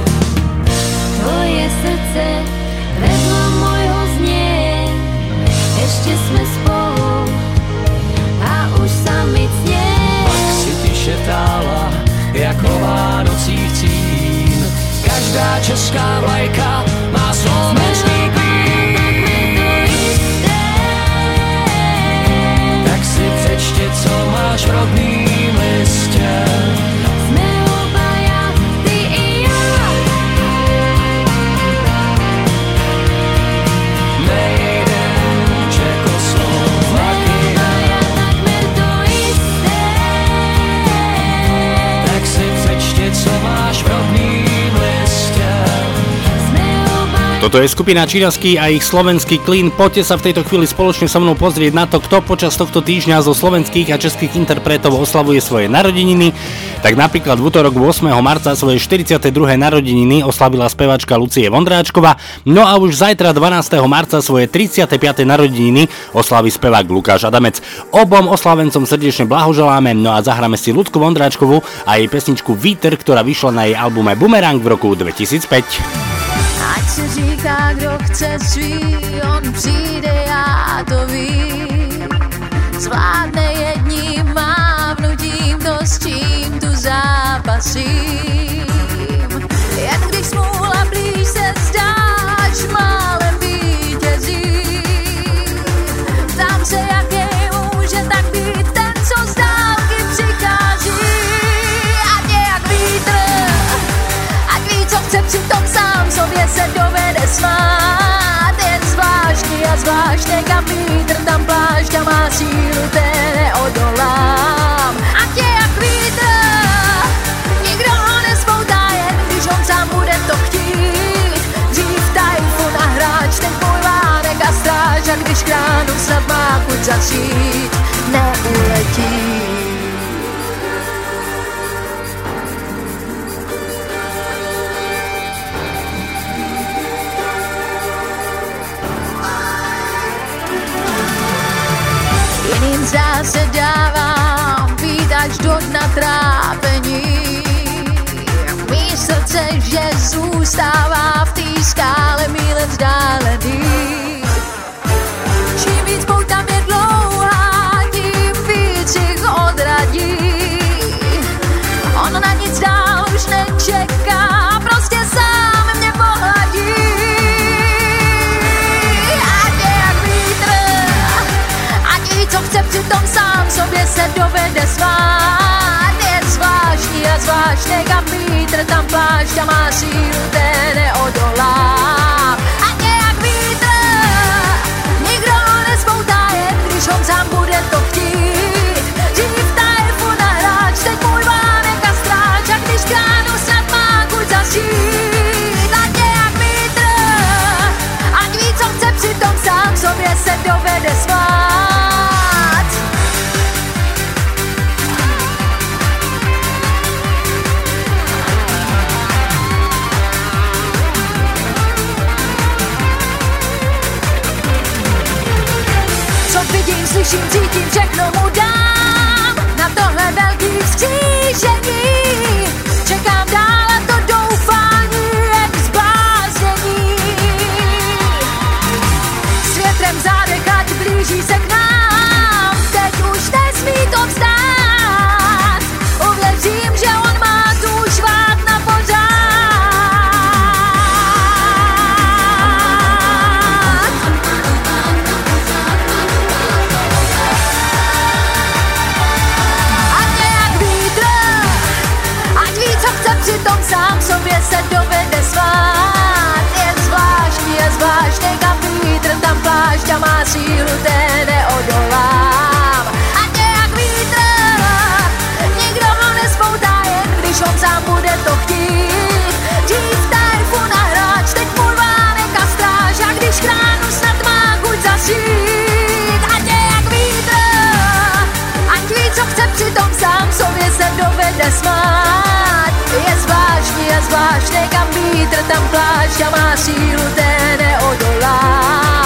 tvoje srdce vedľa môjho znie. Ešte sme spolu a už sa mi cnie. Pak si tiše tála, jako Vánocích cín Každá česká vlajka má slovenský Toto je skupina Číňaský a ich slovenský klín. Poďte sa v tejto chvíli spoločne so mnou pozrieť na to, kto počas tohto týždňa zo slovenských a českých interpretov oslavuje svoje narodeniny. Tak napríklad v útorok 8. marca svoje 42. narodeniny oslavila spevačka Lucie Vondráčková, no a už zajtra 12. marca svoje 35. narodeniny oslaví spevák Lukáš Adamec. Obom oslavencom srdečne blahoželáme, no a zahráme si Ľudku Vondráčkovú a jej pesničku Víter, ktorá vyšla na jej albume Boomerang v roku 2005. Ať se říká, kdo chce svý, on přijde, já to vím. Zvládne jedním mávnutím to, s čím tu zápasím. Jen když smůla blíž se zdáš, málem vítězí. Tam se, jaký může tak být ten, co z dálky přichází. A nějak vítr, ať ví, co chce přitom sám sobě se dovede smát. Jen zvláštní a zvláštně kam vítr tam plášť a má sílu, té neodolám. Ať je jak vítr, nikdo ho nespoutá jen když on sám bude to chtít. Dřív tajfun a hráč, ten tvůj vánek a stráž A když kránu snad má chuť začít, neuletí zdá se dávám být až do dna trápení. Mí srdce, že zůstává v té skále míle vzdálený. se dovede zvát Je zvláštní a zvláštní, kam vítr, tam plášť a má sílu, té neodolá A nějak vítr, nikdo ho nezmoutá, jen když on sám bude to chtít. Dřív tajfu na hráč, teď můj vánek a stráč, a když kránu snad má chuť zažít. A nějak vítr, ať ví, co chce, přitom sám sobě se dovede svát. si cítim, všechno mu dám. splash, neka mi trtam plašćama silu tene odolaz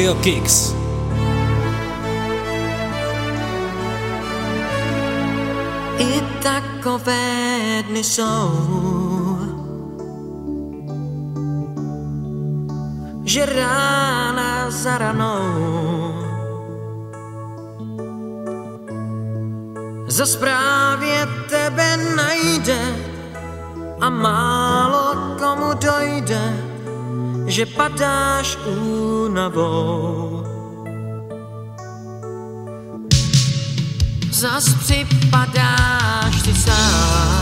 Studio Kicks. I takovédny jsou, že rána za ranou za zprávy že padáš únavou. Zas připadáš ty sám.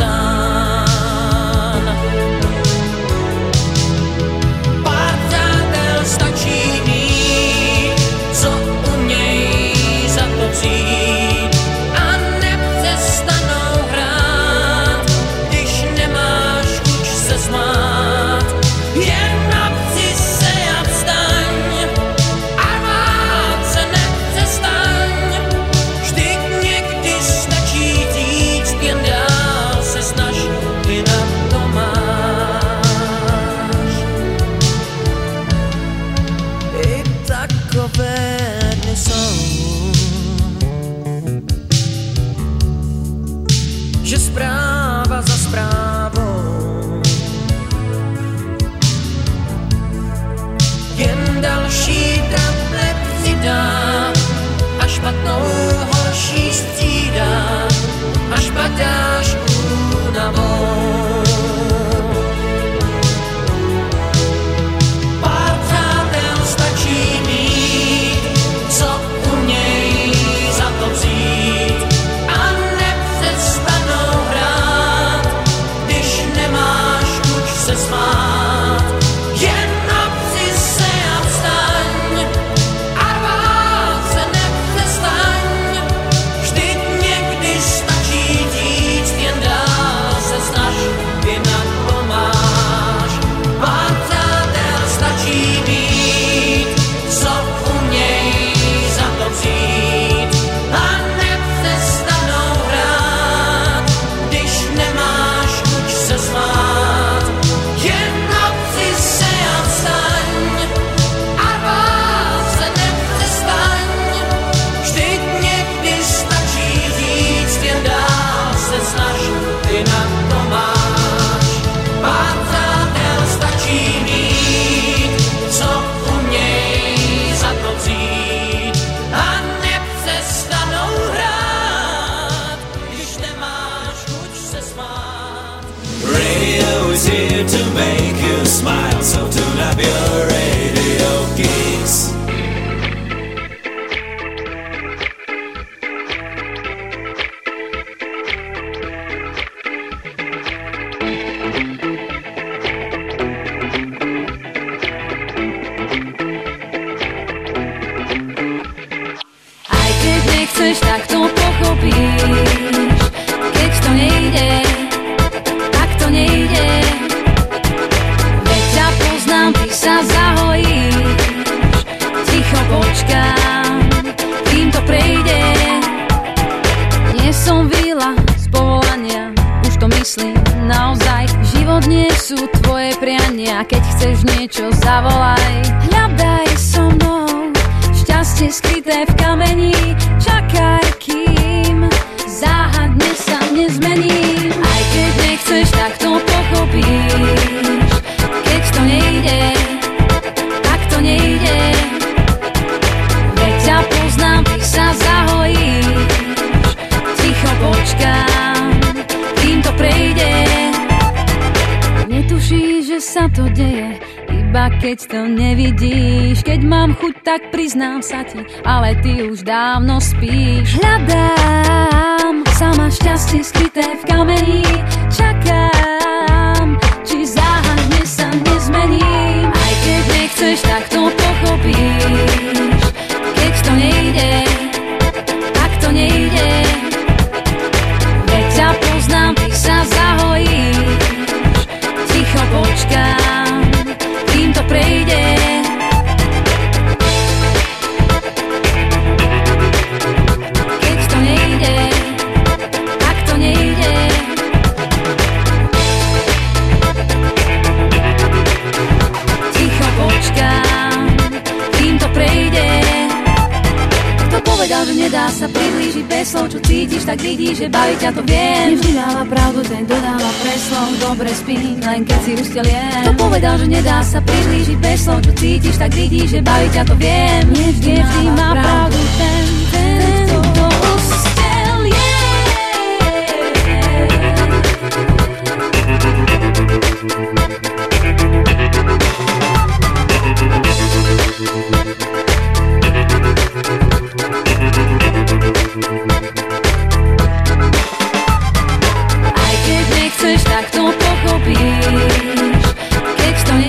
sun.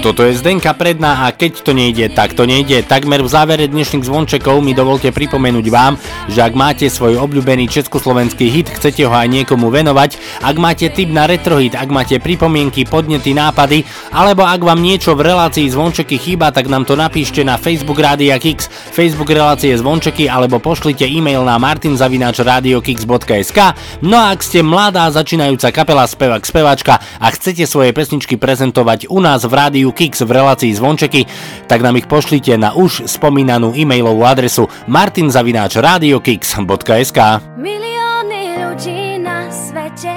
Toto je Zdenka Predná a keď to nejde, tak to nejde. Takmer v závere dnešných zvončekov mi dovolte pripomenúť vám, že ak máte svoj obľúbený československý hit, chcete ho aj niekomu venovať, ak máte tip na retrohit, ak máte pripomienky, podnety, nápady, alebo ak vám niečo v relácii zvončeky chýba, tak nám to napíšte na Facebook Rádia Kix, Facebook relácie zvončeky, alebo pošlite e-mail na martinzavinačradiokix.sk. No a ak ste mladá začínajúca kapela spevak spevačka a chcete svoje pesničky prezentovať u nás v rádiu Kix v relácii zvončeky, tak nám ich pošlite na už spomínanú e-mailovú adresu martinzavinačradiokix.sk. Milióny ľudí na svete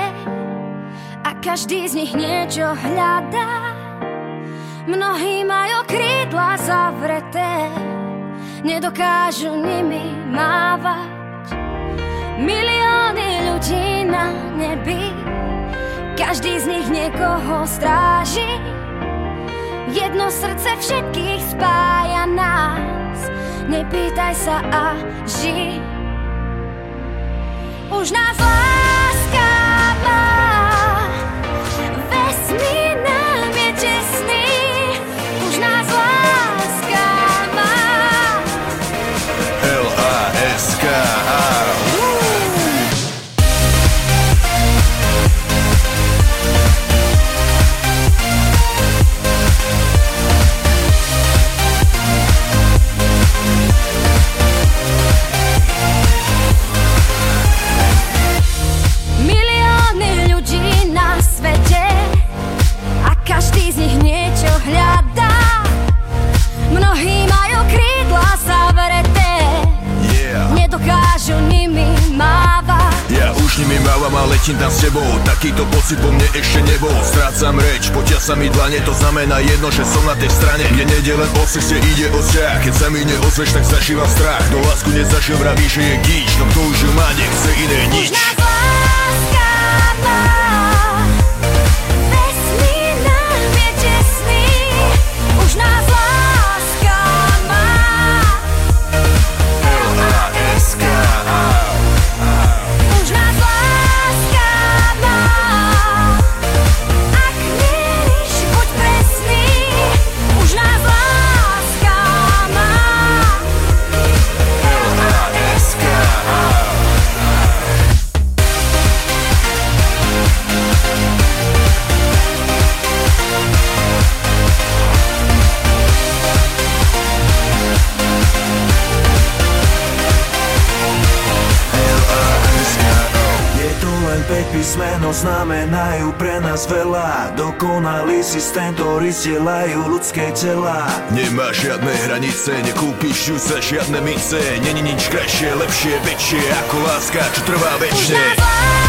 a každý z nich niečo hľadá. Mnohí majú krídla zavreté, nedokážu nimi mávať. Milióny ľudí na nebi, každý z nich niekoho stráži. Jedno srdce všetkých spája nás, nepýtaj sa a ži. Už nás láska má, vesmír Ja už nimi mávam a letím tam s tebou Takýto pocit po mne ešte nebol. Strácam reč, potia sa mi dlane. To znamená jedno, že som na tej strane. Mne nejde len o ceste, ide o vzťah. Keď sa mi neozveš, tak zažívam strach. Kto lásku nezažil, vraví, že je gíč No kto už ju má, nechce iné nič. Láska má, vesmír písmeno znamenajú pre nás veľa. Dokonalý systém, ktorý zdieľajú ľudské tela. Nemá žiadne hranice, nekúpiš ju za žiadne mince. Není nič krajšie, lepšie, väčšie ako láska, čo trvá väčšie Uznávam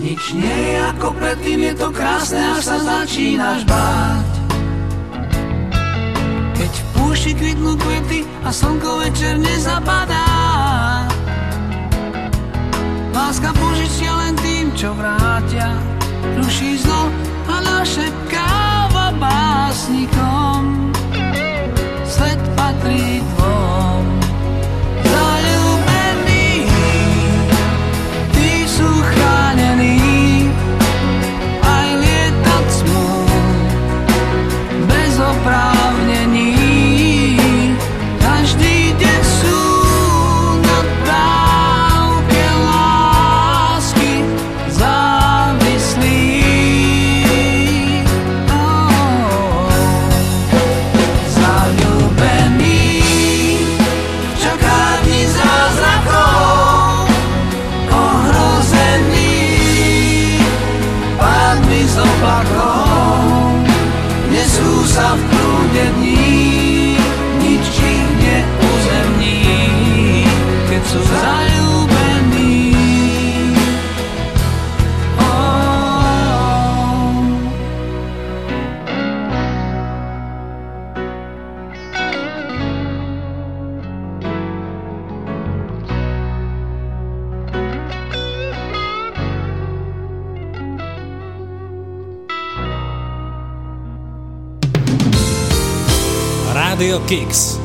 Nič nie je ako predtým, je to krásne, až sa začínaš báť. Keď v púši kvitnú kvety a slnko večer nezapadá. Láska požičia len tým, čo vrátia, ruší zlo a našepkáva básnikom. Svet patrí dvom. gone in the Kicks.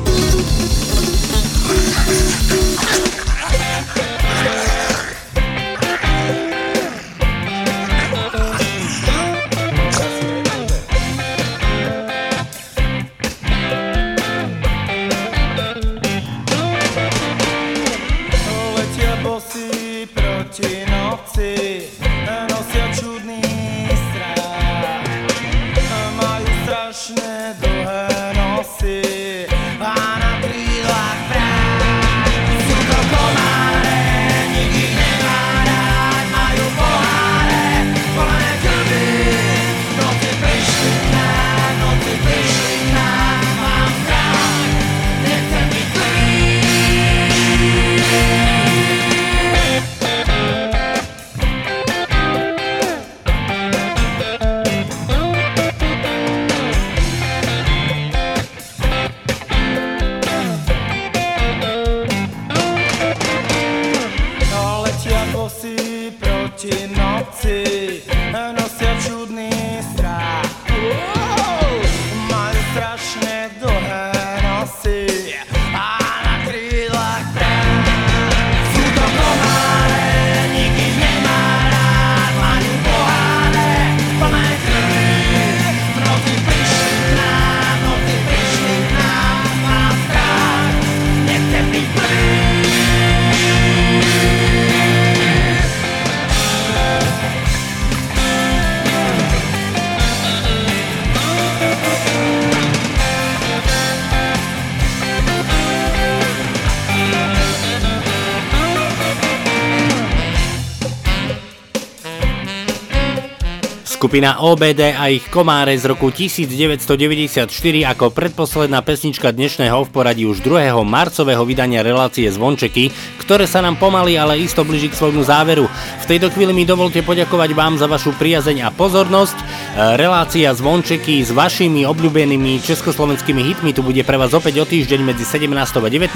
Skupina OBD a ich komáre z roku 1994 ako predposledná pesnička dnešného v poradí už 2. marcového vydania relácie Zvončeky, ktoré sa nám pomaly, ale isto blíži k svojmu záveru. V tejto chvíli mi dovolte poďakovať vám za vašu priazeň a pozornosť. Relácia Zvončeky s vašimi obľúbenými československými hitmi tu bude pre vás opäť o týždeň medzi 17. a 19.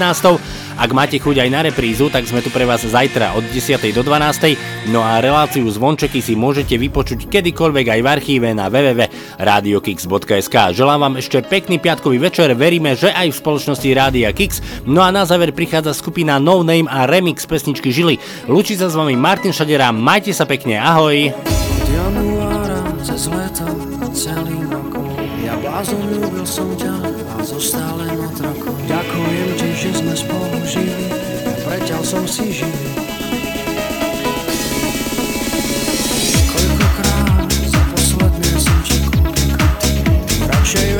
Ak máte chuť aj na reprízu, tak sme tu pre vás zajtra od 10. do 12. No a reláciu Zvončeky si môžete vypočuť kedykoľvek aj v archíve na www.radiokix.sk. Želám vám ešte pekný piatkový večer, veríme, že aj v spoločnosti Rádia Kix. No a na záver prichádza skupina No Name a remix pesničky Žily. Lúči sa s vami Martin Šadera, majte sa pekne, ahoj! Cez leto a celým rokom Ja blázon ľúbil som ťa a zostal len otrokom Ďakujem ti, že sme spolu žili a preťal som si žili Koľkokrát za posledné som ti kúpil Radšej